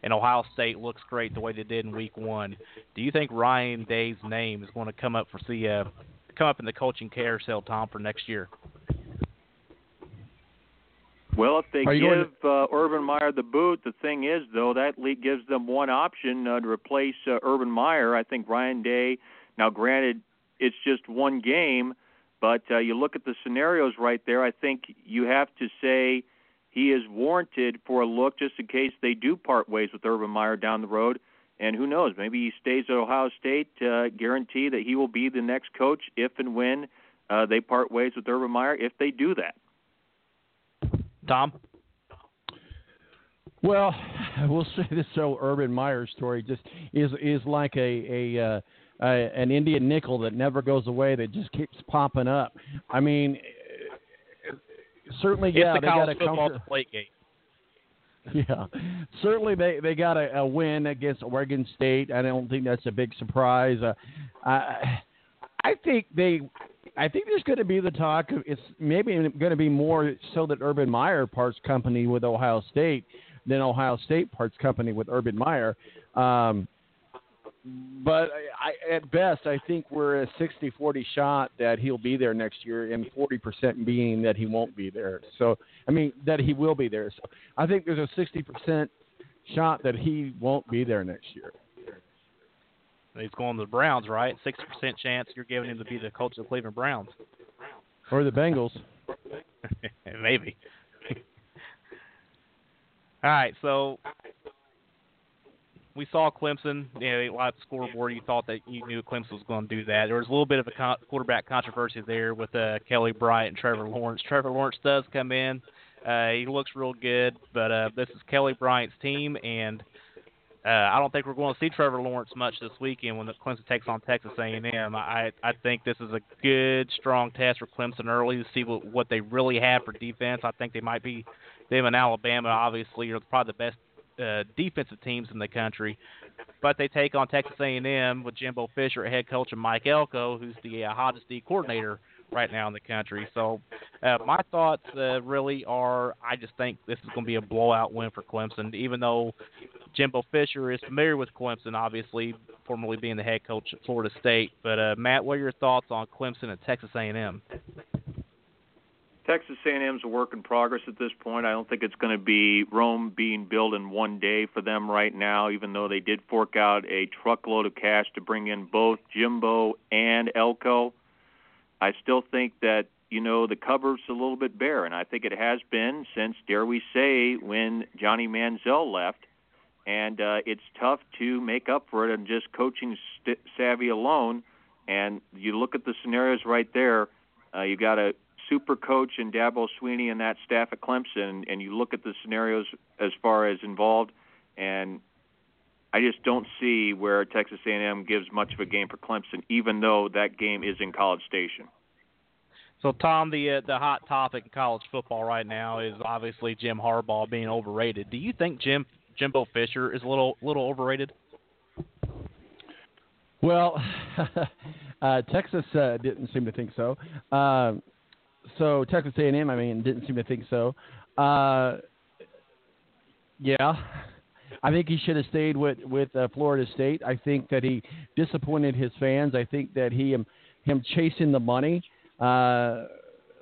and Ohio State looks great the way they did in Week One. Do you think Ryan Day's name is going to come up for the uh, come up in the coaching carousel, Tom, for next year? Well, if they Are you going give uh, Urban Meyer the boot, the thing is, though, that league gives them one option uh, to replace uh, Urban Meyer. I think Ryan Day. Now, granted, it's just one game, but uh, you look at the scenarios right there. I think you have to say he is warranted for a look, just in case they do part ways with Urban Meyer down the road. And who knows? Maybe he stays at Ohio State. Uh, guarantee that he will be the next coach if and when uh, they part ways with Urban Meyer. If they do that. Tom? Well, I will say this so Urban Meyer story just is is like a a, uh, a an Indian nickel that never goes away that just keeps popping up. I mean, certainly, yeah, the they got a football comfort- plate game. Yeah, certainly they they got a, a win against Oregon State. I don't think that's a big surprise. Uh, I I think they. I think there's going to be the talk. Of, it's maybe going to be more so that Urban Meyer parts company with Ohio State than Ohio State parts company with Urban Meyer. Um, but I, at best, I think we're a 60-40 shot that he'll be there next year, and 40% being that he won't be there. So, I mean, that he will be there. So, I think there's a 60% shot that he won't be there next year. He's going to the Browns, right? Sixty percent chance you're giving him to be the coach of the Cleveland Browns. Or the Bengals. Maybe. All right, so we saw Clemson. You know, a lot of scoreboard. You thought that you knew Clemson was going to do that. There was a little bit of a con- quarterback controversy there with uh, Kelly Bryant and Trevor Lawrence. Trevor Lawrence does come in. Uh, he looks real good, but uh, this is Kelly Bryant's team, and uh, I don't think we're going to see Trevor Lawrence much this weekend when Clemson takes on Texas A&M. I I think this is a good, strong test for Clemson early to see what what they really have for defense. I think they might be them and Alabama obviously are probably the best uh, defensive teams in the country, but they take on Texas A&M with Jimbo Fisher, head coach, and Mike Elko, who's the uh, hottest D coordinator right now in the country. So uh, my thoughts uh, really are I just think this is going to be a blowout win for Clemson, even though Jimbo Fisher is familiar with Clemson, obviously, formerly being the head coach at Florida State. But uh, Matt, what are your thoughts on Clemson and Texas A&M? Texas A&M's a work in progress at this point. I don't think it's going to be Rome being built in one day for them right now, even though they did fork out a truckload of cash to bring in both Jimbo and Elko. I still think that you know the cupboard's a little bit bare, and I think it has been since dare we say when Johnny Manziel left, and uh, it's tough to make up for it on just coaching st- savvy alone. And you look at the scenarios right there. Uh, you got a super coach and Dabo Swinney and that staff at Clemson, and you look at the scenarios as far as involved, and I just don't see where Texas A&M gives much of a game for Clemson, even though that game is in College Station. So, Tom, the uh, the hot topic in college football right now is obviously Jim Harbaugh being overrated. Do you think Jim Jimbo Fisher is a little little overrated? Well, uh, Texas uh, didn't seem to think so. Uh, so Texas A&M, I mean, didn't seem to think so. Uh, yeah, I think he should have stayed with with uh, Florida State. I think that he disappointed his fans. I think that he him, him chasing the money uh,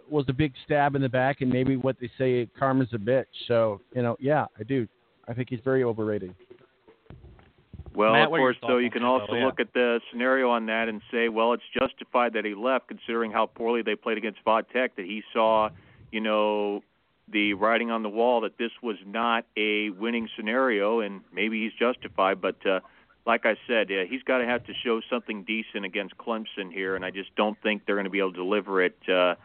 was a big stab in the back, and maybe what they say, karma's a bitch. So you know, yeah, I do. I think he's very overrated. Well, Matt, of what are your course, though, you can also Yeah. look at the scenario on that and say, well, it's justified that he left, considering how poorly they played against Vod That he saw, you know, the writing on the wall that this was not a winning scenario, and maybe he's justified. But uh, like I said, uh, he's got to have to show something decent against Clemson here, and I just don't think they're going to be able to deliver it uh,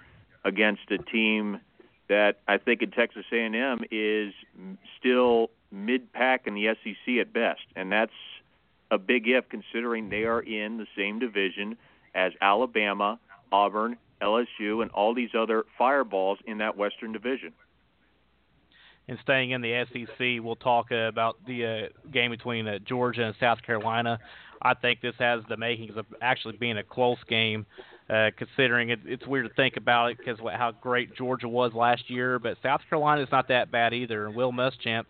against a team that I think in Texas A&M is still mid-pack in the SEC at best, and that's a big if considering they are in the same division as Alabama, Auburn, LSU, and all these other fireballs in that Western Division. And staying in the SEC, we'll talk uh, about the uh, game between uh, Georgia and South Carolina. I think this has the makings of actually being a close game, uh, considering it, it's weird to think about it because how great Georgia was last year. But South Carolina is not that bad either. And Will Muschamp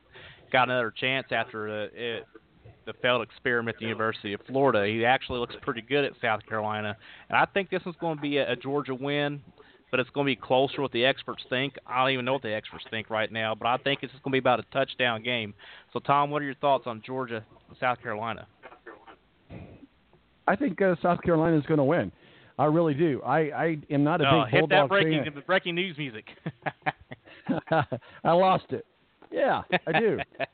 got another chance after uh, it, the failed experiment at the University of Florida. He actually looks pretty good at South Carolina, and I think this is going to be a, a Georgia win. but it's going to be closer what the experts think. I don't even know what the experts think right now, but I think it's going to be about a touchdown game. So, Tom, what are your thoughts on Georgia, South Carolina? I think uh, South Carolina is going to win. I really do. I, I am not a no, big hit Bulldog that breaking fan. breaking news music. I lost it. Yeah, I do.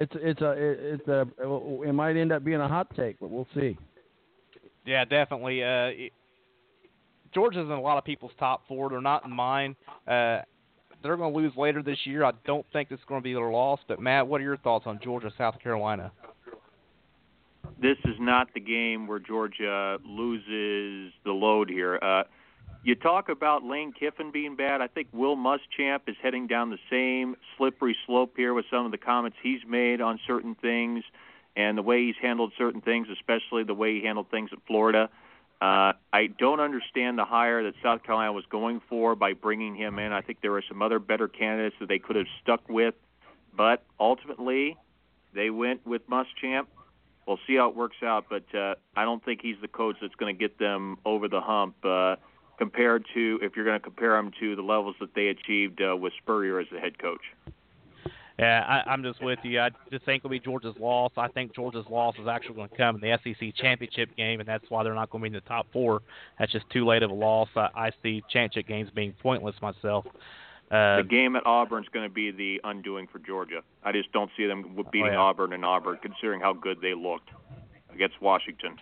it's it's a it's a it might end up being a hot take, but we'll see. Yeah, definitely. Uh, it, Georgia's in a lot of people's top four. They're not in mine. Uh, they're going to lose later this year. I don't think it's going to be their loss. But Matt, what are your thoughts on Georgia, South Carolina? This is not the game where Georgia loses the load here. Uh, you talk about Lane Kiffin being bad. I think Will Muschamp is heading down the same slippery slope here with some of the comments he's made on certain things and the way he's handled certain things, especially the way he handled things at Florida. Uh, I don't understand the hire that South Carolina was going for by bringing him in. I think there were some other better candidates that they could have stuck with, but ultimately they went with Muschamp. We'll see how it works out, but uh, I don't think he's the coach that's going to get them over the hump. Uh, compared to if you're going to compare them to the levels that they achieved uh, with Spurrier as the head coach. Yeah, I, I'm just with you. I just think it'll be Georgia's loss. I think Georgia's loss is actually going to come in the SEC championship game, and that's why they're not going to be in the top four. That's just too late of a loss. I, I see championship games being pointless myself. Uh, the game at Auburn is going to be the undoing for Georgia. I just don't see them beating oh, yeah. Auburn and Auburn, considering how good they looked against Washington.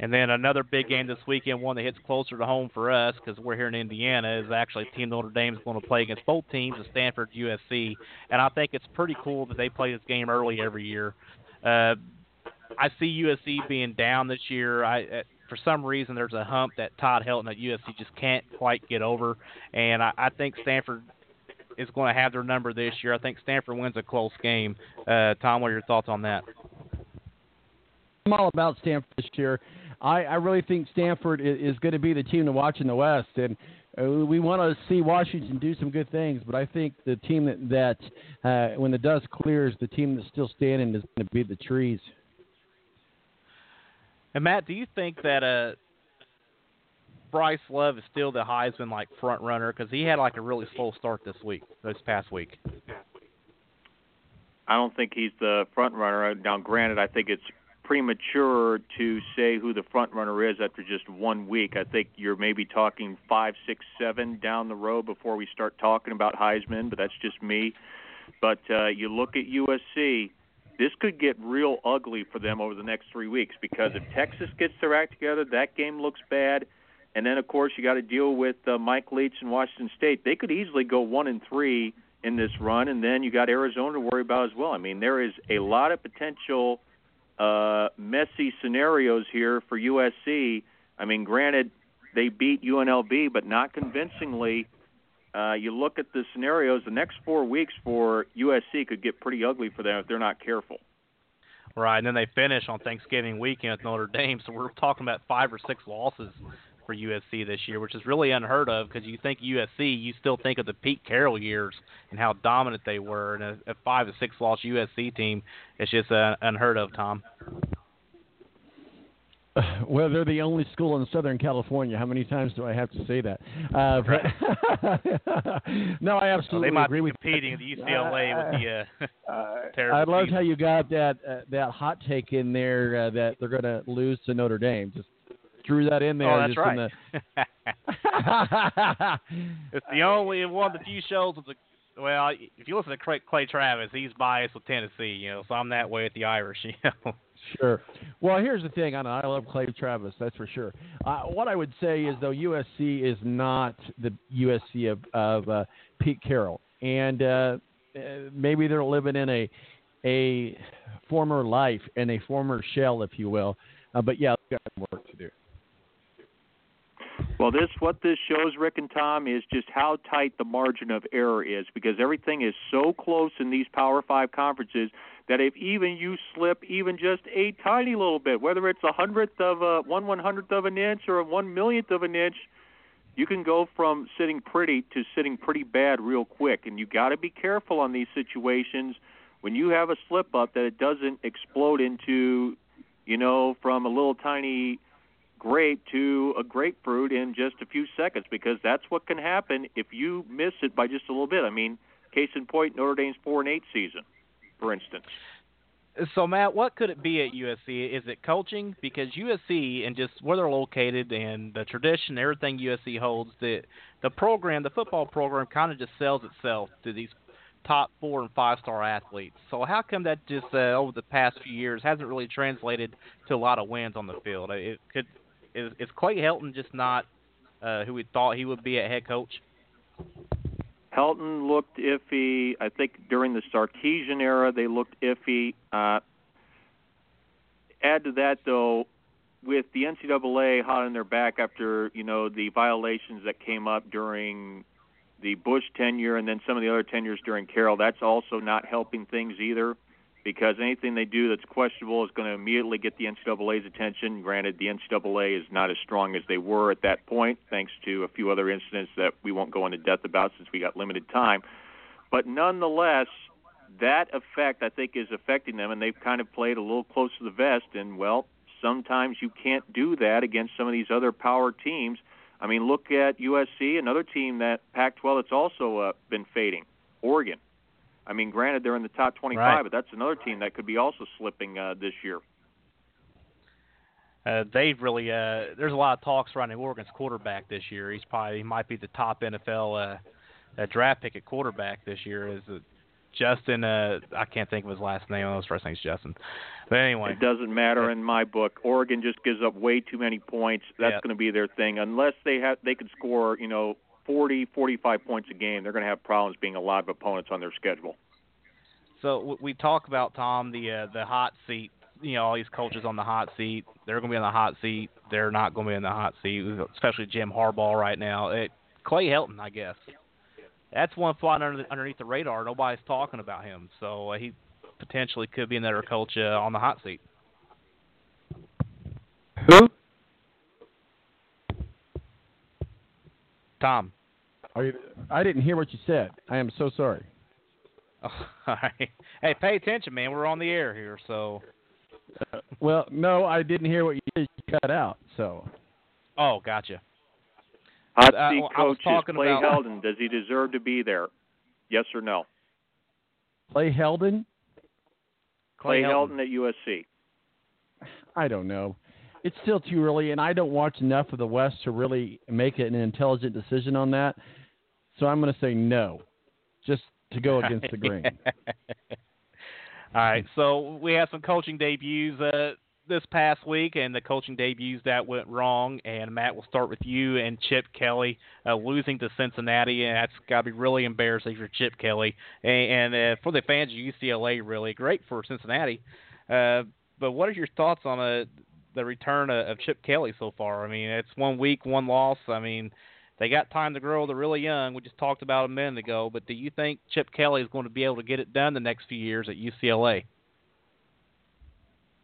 And then another big game this weekend, one that hits closer to home for us because we're here in Indiana, is actually Team Notre Dame is going to play against both teams, the Stanford USC. And I think it's pretty cool that they play this game early every year. Uh, I see USC being down this year. I uh, for some reason there's a hump that Todd Helton at USC just can't quite get over, and I, I think Stanford is going to have their number this year. I think Stanford wins a close game. Uh, Tom, what are your thoughts on that? I'm all about Stanford this year. I, I really think Stanford is, is going to be the team to watch in the West, and uh, we want to see Washington do some good things. But I think the team that, that uh, when the dust clears, the team that's still standing is going to be the trees. And Matt, do you think that uh, Bryce Love is still the Heisman like front runner because he had like a really slow start this week, this past week? I don't think he's the front runner. Now, granted, I think it's premature to say who the front runner is after just one week. I think you're maybe talking five, six, seven down the road before we start talking about Heisman, but that's just me. But uh, you look at USC, this could get real ugly for them over the next three weeks because if Texas gets their act together, that game looks bad. And then, of course, you got to deal with uh, Mike Leach and Washington State. They could easily go one and three in this run, and then you got Arizona to worry about as well. I mean, there is a lot of potential – uh, messy scenarios here for USC. I mean, granted, they beat UNLV, but not convincingly. Uh, you look at the scenarios, the next four weeks for USC could get pretty ugly for them if they're not careful. Right, and then they finish on Thanksgiving weekend with Notre Dame, so we're talking about five or six losses for USC this year, which is really unheard of because you think USC, you still think of the Pete Carroll years and how dominant they were, and a, a five to six loss USC team is just uh, unheard of. Tom. Well, they're the only school in Southern California. How many times do I have to say that? Uh, but no, I absolutely well, they might agree be with competing with UCLA with the uh, uh, terrible. I loved season. how you got that uh, that hot take in there uh, that they're going to lose to Notre Dame. Just threw that in there. Oh, that's just right. in the... it's the only one of the few shows with the. Well, if you listen to Clay, Clay Travis, he's biased with Tennessee, you know, so I'm that way with the Irish, you know. Sure. Well, here's the thing. I know I love Clay Travis, that's for sure. Uh, what I would say is though USC is not the USC of, of uh, Pete Carroll, and uh, uh, maybe they're living in a a former life in a former shell, if you will. Uh, but yeah, they've got work to do. Well, this what this shows, Rick and Tom, is just how tight the margin of error is because everything is so close in these Power Five conferences that if even you slip even just a tiny little bit, whether it's a hundredth of a one one hundredth of an inch or a one millionth of an inch, you can go from sitting pretty to sitting pretty bad real quick. And you got to be careful on these situations when you have a slip up that it doesn't explode into, you know, from a little tiny grape to a grapefruit in just a few seconds because that's what can happen if you miss it by just a little bit. I mean, case in point, Notre Dame's four and eight season, for instance. So Matt, what could it be at USC? Is it coaching? Because USC and just where they're located and the tradition, everything USC holds, the the program, the football program, kind of just sells itself to these top four and five star athletes. So how come that just uh, over the past few years hasn't really translated to a lot of wins on the field? It could is, is Clay Helton just not uh, who we thought he would be at head coach? Helton looked iffy. I think during the Sarkisian era they looked iffy. Uh, add to that though, with the NCAA hot on their back after you know the violations that came up during the Bush tenure and then some of the other tenures during Carroll, that's also not helping things either because anything they do that's questionable is going to immediately get the NCAA's attention. Granted, the NCAA is not as strong as they were at that point, thanks to a few other incidents that we won't go into depth about since we got limited time. But nonetheless, that effect I think is affecting them, and they've kind of played a little close to the vest. And well, sometimes you can't do that against some of these other power teams I mean, look at USC, another team that Pac-12 that's also uh, been fading, Oregon. I mean, granted they're in the top 25, right. but that's another team that could be also slipping uh, this year. Uh, they've really uh, there's a lot of talks surrounding Oregon's quarterback this year. He's probably he might be the top NFL uh, draft pick at quarterback this year. Is Justin? Uh, I can't think of his last name. His first name's Justin. But anyway, it doesn't matter in my book. Oregon just gives up way too many points. That's yep. going to be their thing. Unless they have, they could score, you know, 40, 45 points a game. They're going to have problems being a lot of opponents on their schedule. So we talk about Tom the uh, the hot seat. You know, all these coaches on the hot seat. They're going to be on the hot seat. They're not going to be in the hot seat, especially Jim Harbaugh right now. It, Clay Helton, I guess. That's one flying under, underneath the radar. Nobody's talking about him. So uh, he potentially could be another coach uh, on the hot seat. Who? Tom. You, I didn't hear what you said. I am so sorry. Oh, all right. Hey, pay attention, man. We're on the air here, so. Uh, well, no, I didn't hear what you, you cut out. So. Oh, gotcha. Hot uh, seat I was coach talking is Clay about... Helton. Does he deserve to be there? Yes or no? Clay Helton? Clay, Clay Helton. at USC. I don't know. It's still too early, and I don't watch enough of the West to really make an intelligent decision on that. So I'm going to say no, just to go against the grain. All right. So we had some coaching debuts uh, this past week, and the coaching debuts that went wrong. And Matt, we'll start with you and Chip Kelly uh, losing to Cincinnati, and that's got to be really embarrassing for Chip Kelly and, and uh, for the fans of UCLA. Really great for Cincinnati. Uh, but what are your thoughts on uh, the return of, of Chip Kelly so far? I mean, it's one week, one loss. I mean, they got time to grow. They're really young. We just talked about a minute ago. But do you think Chip Kelly is going to be able to get it done the next few years at UCLA?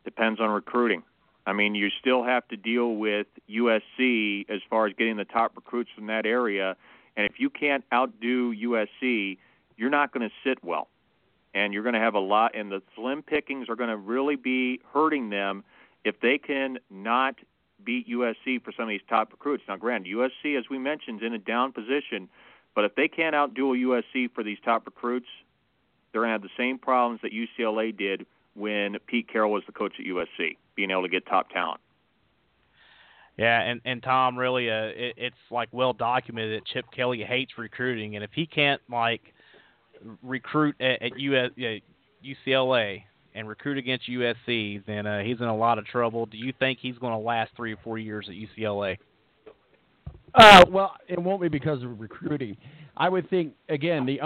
Depends on recruiting. I mean, you still have to deal with USC as far as getting the top recruits from that area. And if you can't outdo USC, you're not going to sit well. And you're going to have a lot, and the slim pickings are going to really be hurting them if they can not beat USC for some of these top recruits. Now, granted, USC, as we mentioned, is in a down position, but if they can't outdo USC for these top recruits, they're going to have the same problems that UCLA did when Pete Carroll was the coach at USC, being able to get top talent. Yeah, and and Tom, really, uh, it, it's like well documented that Chip Kelly hates recruiting, and if he can't like recruit at, at US, uh, UCLA and recruit against USC, then uh, he's in a lot of trouble. Do you think he's going to last three or four years at UCLA? Uh, well, it won't be because of recruiting. I would think again. The,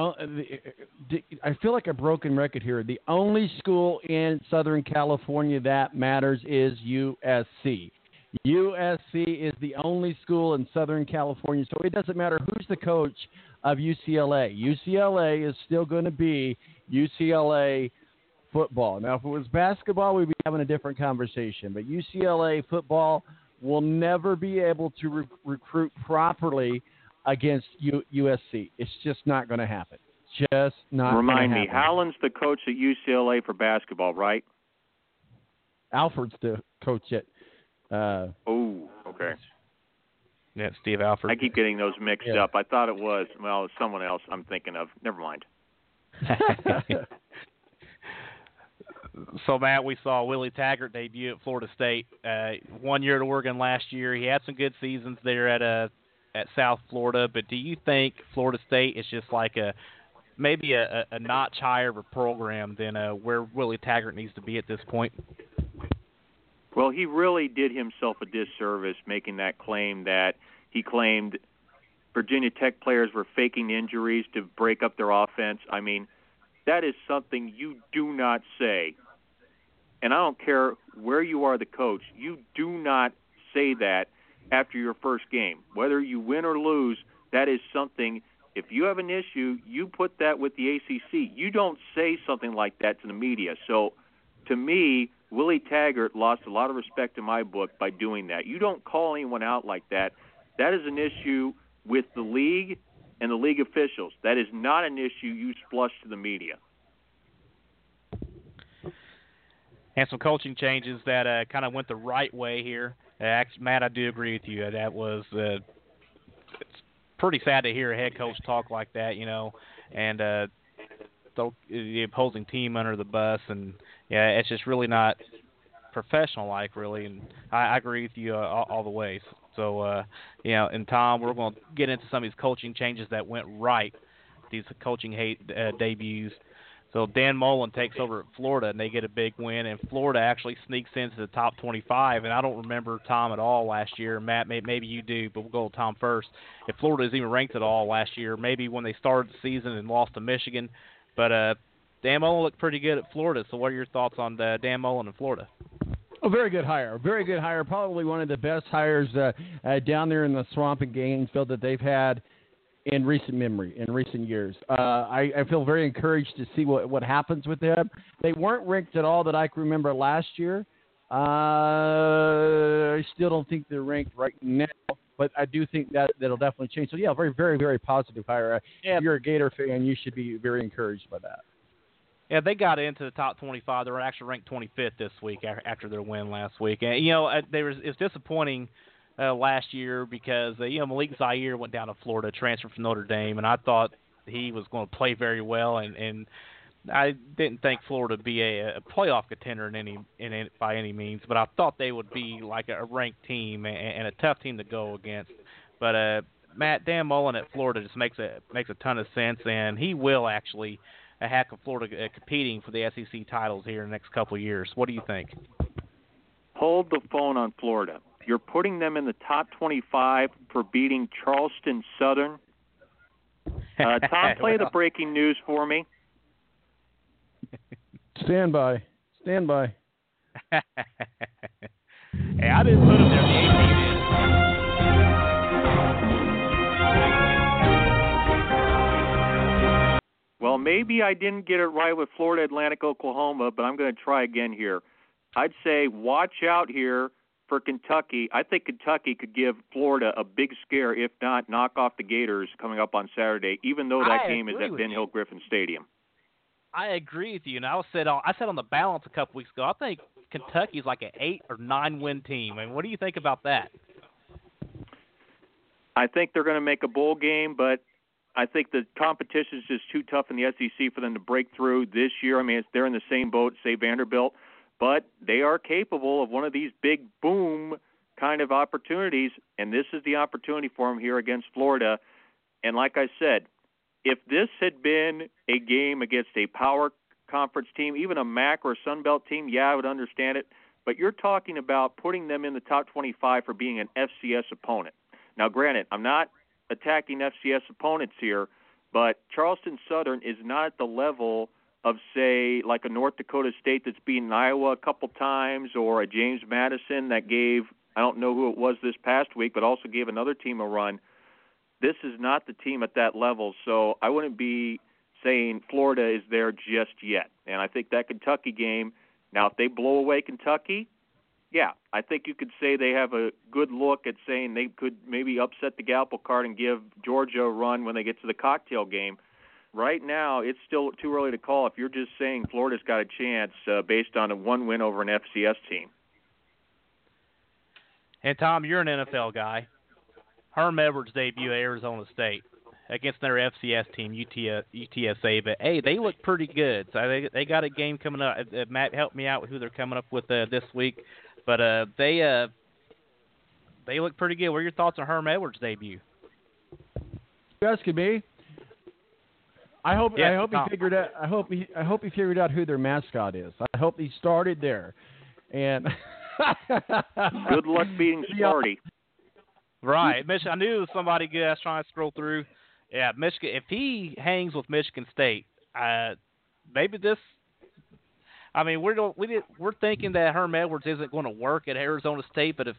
the I feel like a broken record here. The only school in Southern California that matters is USC. USC is the only school in Southern California, so it doesn't matter who's the coach of UCLA. UCLA is still going to be UCLA football. Now, if it was basketball, we'd be having a different conversation. But UCLA football will never be able to re- recruit properly against U- USC. It's just not going to happen. Just not. Remind me, Howland's the coach at UCLA for basketball, right? Alford's the coach at Uh, Oh, okay. Yeah, Steve Alford. I keep getting those mixed Yeah. up. I thought it was well, it's someone else I'm thinking of. Never mind. so Matt, we saw Willie Taggart debut at Florida State. Uh, one year at Oregon last year. He had some good seasons there at uh, at South Florida. But do you think Florida State is just like a maybe a, a, a notch higher of a program than uh, where Willie Taggart needs to be at this point? Well, he really did himself a disservice making that claim that he claimed Virginia Tech players were faking injuries to break up their offense. I mean, that is something you do not say. And I don't care where you are the coach, you do not say that after your first game. Whether you win or lose, that is something if you have an issue, you put that with the ACC. You don't say something like that to the media. So to me, Willie Taggart lost a lot of respect in my book by doing that. You don't call anyone out like that. That is an issue with the league and the league officials. That is not an issue you flush to the media. And some coaching changes that uh, kind of went the right way here. Uh, Matt, I do agree with you. Uh, that was uh, it's pretty sad to hear a head coach talk like that, you know, and uh, throw the opposing team under the bus, and yeah, it's just really not professional like, really. And I, I agree with you uh, all, all the ways. So, uh, you know, and Tom, we're going to get into some of these coaching changes that went right. These coaching hate uh, debuts. So Dan Mullen takes over at Florida, and they get a big win. And Florida actually sneaks into the top 25. And I don't remember Tom at all last year. Matt, may, maybe you do, but we'll go with Tom first. If Florida is even ranked at all last year, maybe when they started the season and lost to Michigan. But uh, Dan Mullen looked pretty good at Florida. So what are your thoughts on uh, Dan Mullen in Florida? A very good hire. Very good hire. Probably one of the best hires uh, uh, down there in the swamp in Gainesville that they've had in recent memory, in recent years. Uh, I, I feel very encouraged to see what, what happens with them. They weren't ranked at all that I can remember last year. Uh, I still don't think they're ranked right now, but I do think that that'll definitely change. So, yeah, very, very, very positive hire. Yeah. If you're a Gator fan, you should be very encouraged by that. Yeah, they got into the top 25. They were actually ranked 25th this week after their win last week. And you know, uh, they was it's disappointing uh, last year because uh, you know Malik Zaire went down to Florida, transferred from Notre Dame, and I thought he was going to play very well, and and I didn't think Florida would be a, a playoff contender in any in any, by any means, but I thought they would be like a ranked team and, and a tough team to go against. But uh, Matt Dan Mullen at Florida just makes a makes a ton of sense, and he will actually a hack of Florida uh, competing for the SEC titles here in the next couple of years. What do you think? Hold the phone on Florida. You're putting them in the top 25 for beating Charleston Southern. Uh, Tom, play the breaking news for me. Stand by. Stand by. hey, I didn't put them there. The AP did. Well, maybe I didn't get it right with Florida Atlantic, Oklahoma, but I'm going to try again here. I'd say watch out here for Kentucky. I think Kentucky could give Florida a big scare, if not knock off the Gators coming up on Saturday, even though that I game is at Ben. Hill Griffin Stadium. I agree with you. And I was said on, I said on the balance a couple weeks ago. I think Kentucky's like an eight or nine win team. I mean, what do you think about that? I think they're going to make a bowl game, but I think the competition is just too tough in the SEC for them to break through this year. I mean, it's, they're in the same boat, say Vanderbilt, but they are capable of one of these big boom kind of opportunities, and this is the opportunity for them here against Florida. And like I said, if this had been a game against a power conference team, even a MAC or a Sun Belt team, yeah, I would understand it. But you're talking about putting them in the top 25 for being an FCS opponent. Now, granted, I'm not attacking FCS opponents here, but Charleston Southern is not at the level of, say, like a North Dakota State that's beaten Iowa a couple times, or a James Madison that gave I don't know who it was this past week, but also gave another team a run. This is not the team at that level, so I wouldn't be saying Florida is there just yet. And I think that Kentucky game. Now, if they blow away Kentucky, yeah, I think you could say they have a good look at saying they could maybe upset the apple card and give Georgia a run when they get to the cocktail game. Right now, it's still too early to call if you're just saying Florida's got a chance uh, based on a one win over an FCS team. And Tom, you're an NFL guy. Herm Edwards debut at Arizona State against their FCS team, UTSA. But hey, they look pretty good. So they they got a game coming up. Uh, Matt, help me out with who they're coming up with uh, this week. But uh, they uh, they look pretty good. What are your thoughts on Herm Edwards' debut? You asking me? I hope Yeah, I hope he Tom. figured out I hope he I hope he figured out who their mascot is. I hope he started there. And Good luck beating Yeah. Sparty. Right, Michigan. I knew somebody good. I was trying to scroll through. Yeah, Michigan. If he hangs with Michigan State, uh, maybe this. I mean, we're don't- we did, we're thinking that Herm Edwards isn't going to work at Arizona State, but if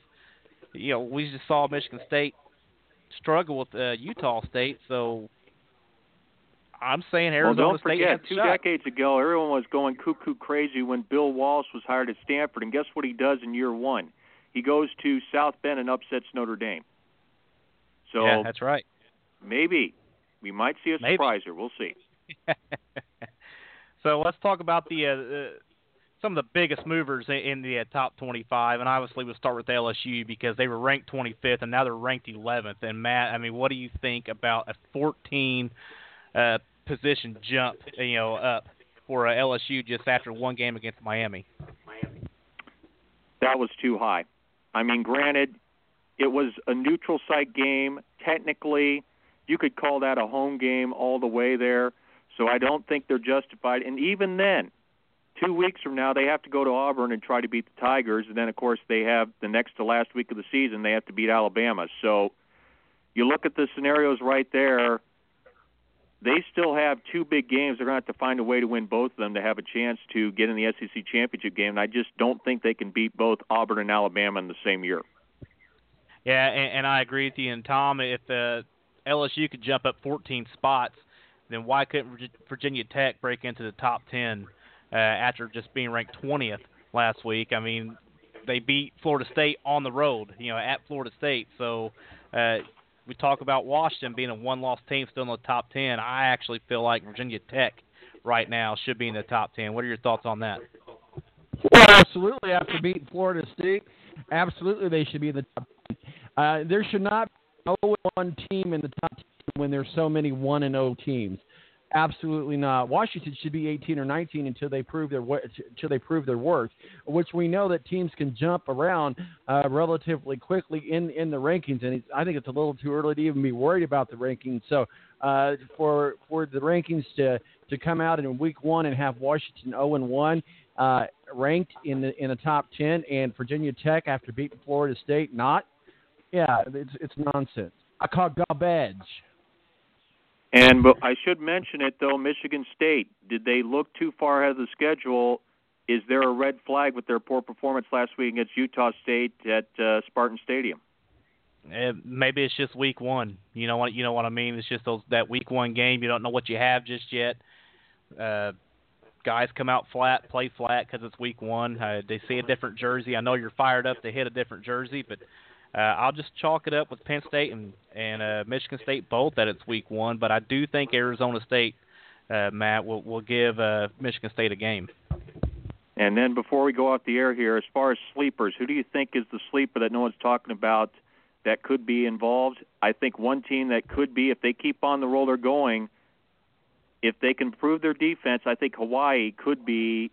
you know, we just saw Michigan State struggle with uh, Utah State, so I'm saying Well, don't State forget, has two shot. decades ago, everyone was going cuckoo crazy when Bill Walsh was hired at Stanford, and guess what he does in year one? He goes to South Bend and upsets Notre Dame. So yeah, that's right. maybe we might see a Maybe. surpriser. We'll see. so let's talk about the uh, uh, some of the biggest movers in, in the uh, top 25, and obviously we'll start with LSU because they were ranked 25th and now they're ranked 11th. And Matt, I mean, what do you think about a 14 uh, position jump, you know, up for uh, LSU just after one game against Miami? That was too high. I mean, granted, it was a neutral site game. Technically, you could call that a home game all the way there. So I don't think they're justified. And even then, two weeks from now, they have to go to Auburn and try to beat the Tigers. And then, of course, they have the next to last week of the season, they have to beat Alabama. So you look at the scenarios right there. They still have two big games. They're going to have to find a way to win both of them to have a chance to get in the SEC championship game. And I just don't think they can beat both Auburn and Alabama in the same year. Yeah, and, and I agree with you. And Tom, if uh, LSU could jump up 14 spots, then why couldn't Virginia Tech break into the top 10 uh, after just being ranked 20th last week? I mean, they beat Florida State on the road, you know, at Florida State. So uh, we talk about Washington being a one-loss team still in the top 10. I actually feel like Virginia Tech right now should be in the top 10. What are your thoughts on that? Well, absolutely. After beating Florida State, absolutely they should be in the top. 10. Uh, there should not be no one team in the top 10 when there's so many one and zero teams. Absolutely not. Washington should be 18 or 19 until they prove their until they prove their worth, which we know that teams can jump around uh, relatively quickly in in the rankings, and I think it's a little too early to even be worried about the rankings. So uh, for for the rankings to to come out in week one and have Washington 0 and 1 uh, ranked in the in the top 10, and Virginia Tech after beating Florida State not, yeah, it's it's nonsense. I call garbage. And I should mention it though, Michigan State. Did they look too far ahead of the schedule? Is there a red flag with their poor performance last week against Utah State at uh, Spartan Stadium? Uh, maybe it's just week one. You know what you know what I mean. It's just those that week one game. You don't know what you have just yet. Uh, guys come out flat, play flat because it's week one. Uh, they see a different jersey. I know you're fired up to hit a different jersey, but uh, I'll just chalk it up with Penn State and and uh, Michigan State both that it's week one. But I do think Arizona State, uh, Matt, will will give uh, Michigan State a game. And then before we go off the air here, as far as sleepers, who do you think is the sleeper that no one's talking about that could be involved? I think one team that could be, if they keep on the roll they're going, if they can improve their defense, I think Hawaii could be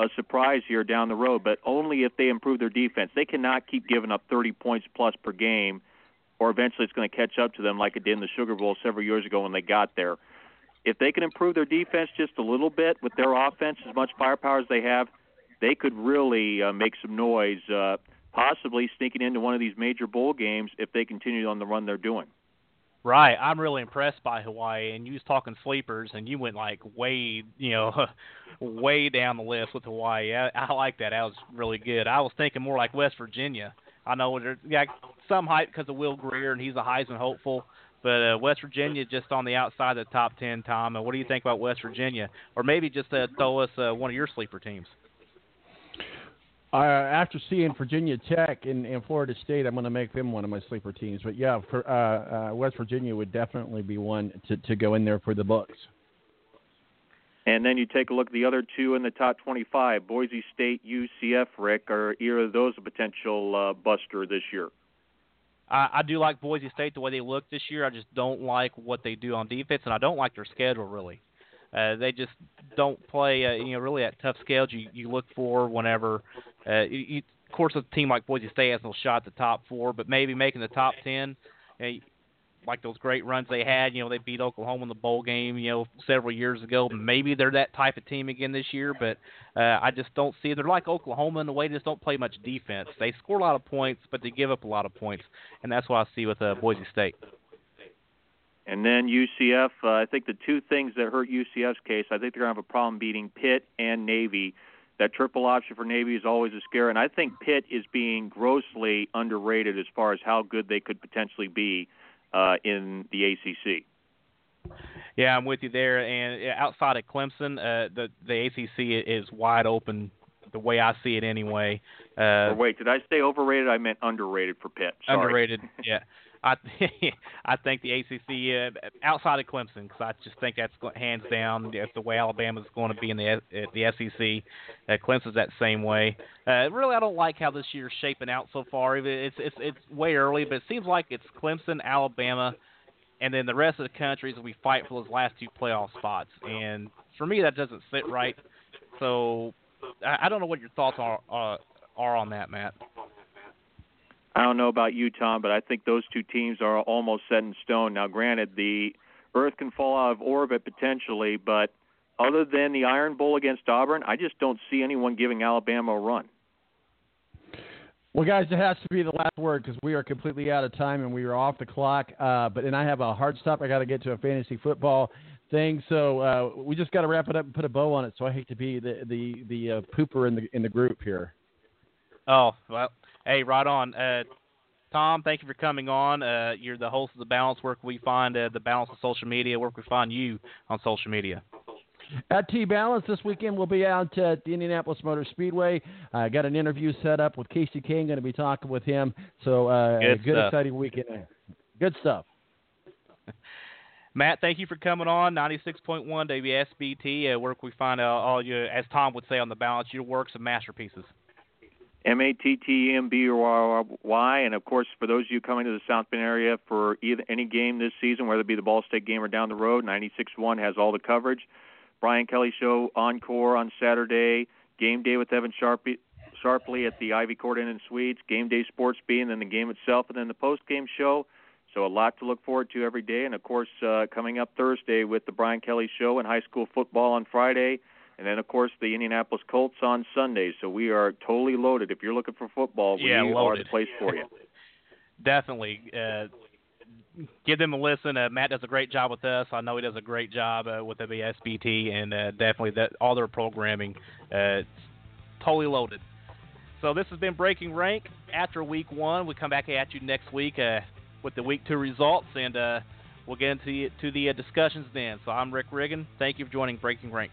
a surprise here down the road, but only if they improve their defense. They cannot keep giving up 30 points plus per game, or eventually it's going to catch up to them like it did in the Sugar Bowl several years ago when they got there. If they can improve their defense just a little bit with their offense, as much firepower as they have, they could really uh, make some noise, uh, possibly sneaking into one of these major bowl games if they continue on the run they're doing. Right, I'm really impressed by Hawaii, and you was talking sleepers, and you went like way, you know, way down the list with Hawaii. I, I like that. That was really good. I was thinking more like West Virginia. I know there's yeah, some hype because of Will Grier, and he's a Heisman hopeful. But uh, West Virginia just on the outside of the top ten, Tom. And what do you think about West Virginia? Or maybe just uh, throw us uh, one of your sleeper teams. Uh, after seeing Virginia Tech and, and Florida State, I'm going to make them one of my sleeper teams. But yeah, for, uh, uh, West Virginia would definitely be one to, to go in there for the books. And then you take a look at the other two in the top 25, Boise State, UCF. Rick, are either of those a potential uh, buster this year? I, I do like Boise State the way they look this year. I just don't like what they do on defense, and I don't like their schedule really. Uh, they just don't play, uh, you know, really that tough schedule you, you look for whenever. Uh, you, of course, a team like Boise State has no shot at the top four, but maybe making the top ten. You know, like those great runs they had. You know, they beat Oklahoma in the bowl game. You know, several years ago. Maybe they're that type of team again this year, but uh, I just don't see. They're like Oklahoma in the way they just don't play much defense. They score a lot of points, but they give up a lot of points, and that's what I see with uh, Boise State. And then UCF, uh, I think the two things that hurt UCF's case, I think they're going to have a problem beating Pitt and Navy. That triple option for Navy is always a scare, and I think Pitt is being grossly underrated as far as how good they could potentially be uh, in the ACC. Yeah, I'm with you there. And outside of Clemson, uh, the the ACC is wide open the way I see it anyway. Uh, or wait, did I say overrated? I meant underrated for Pitt. Sorry. Underrated, yeah. I I think the ACC uh, outside of Clemson because I just think that's hands down that's the way Alabama's going to be in the the SEC. Uh, Clemson's that same way. Uh, really, I don't like how this year's shaping out so far. It's it's it's way early, but it seems like it's Clemson, Alabama, and then the rest of the countries we fight for those last two playoff spots. And for me, that doesn't sit right. So I, I don't know what your thoughts are uh, are on that, Matt. I don't know about you, Tom, but I think those two teams are almost set in stone. Now, granted, the Earth can fall out of orbit potentially, but other than the Iron Bowl against Auburn, I just don't see anyone giving Alabama a run. Well, guys, it has to be the last word because we are completely out of time and we are off the clock. Uh, but then I have a hard stop. I got to get to a fantasy football thing, so uh, we just got to wrap it up and put a bow on it. So I hate to be the the the uh, pooper in the in the group here. Oh well, Hey, right on. Uh, Tom, thank you for coming on. Uh, you're the host of the Balance. Where can we find uh, the Balance of social media? Where can we find you on social media? At T Balance this weekend, we'll be out at the Indianapolis Motor Speedway. I uh, got an interview set up with Kasey Kahne. Going to be talking with him. So uh, good, good exciting weekend. Good stuff. Matt, thank you for coming on 96.1 WSBT. Uh, where can we find uh, all your, as Tom would say on the balance, your works and masterpieces? M A T T E M B R Y, and of course, for those of you coming to the South Bend area for either any game this season, whether it be the Ball State game or down the road, 96.1 has all the coverage. Brian Kelly Show encore on Saturday, game day with Evan Sharpie, Sharpley at the Ivy Court Inn and Suites, game day sports B, and then the game itself, and then the post game show. So a lot to look forward to every day, and of course, uh, coming up Thursday with the Brian Kelly Show and high school football on Friday and then of course the Indianapolis Colts on Sunday. So we are totally loaded. If you're looking for football, yeah, we loaded. are the place for you. Definitely. Uh, give them a listen. Uh, Matt does a great job with us. I know he does a great job uh, with the SBT, and uh, definitely that all their programming, uh, totally loaded. So this has been Breaking Rank. After Week One, we come back at you next week uh, with the Week Two results, and uh, we'll get into the, to the uh, discussions then. So I'm Rick Riggin. Thank you for joining Breaking Rank.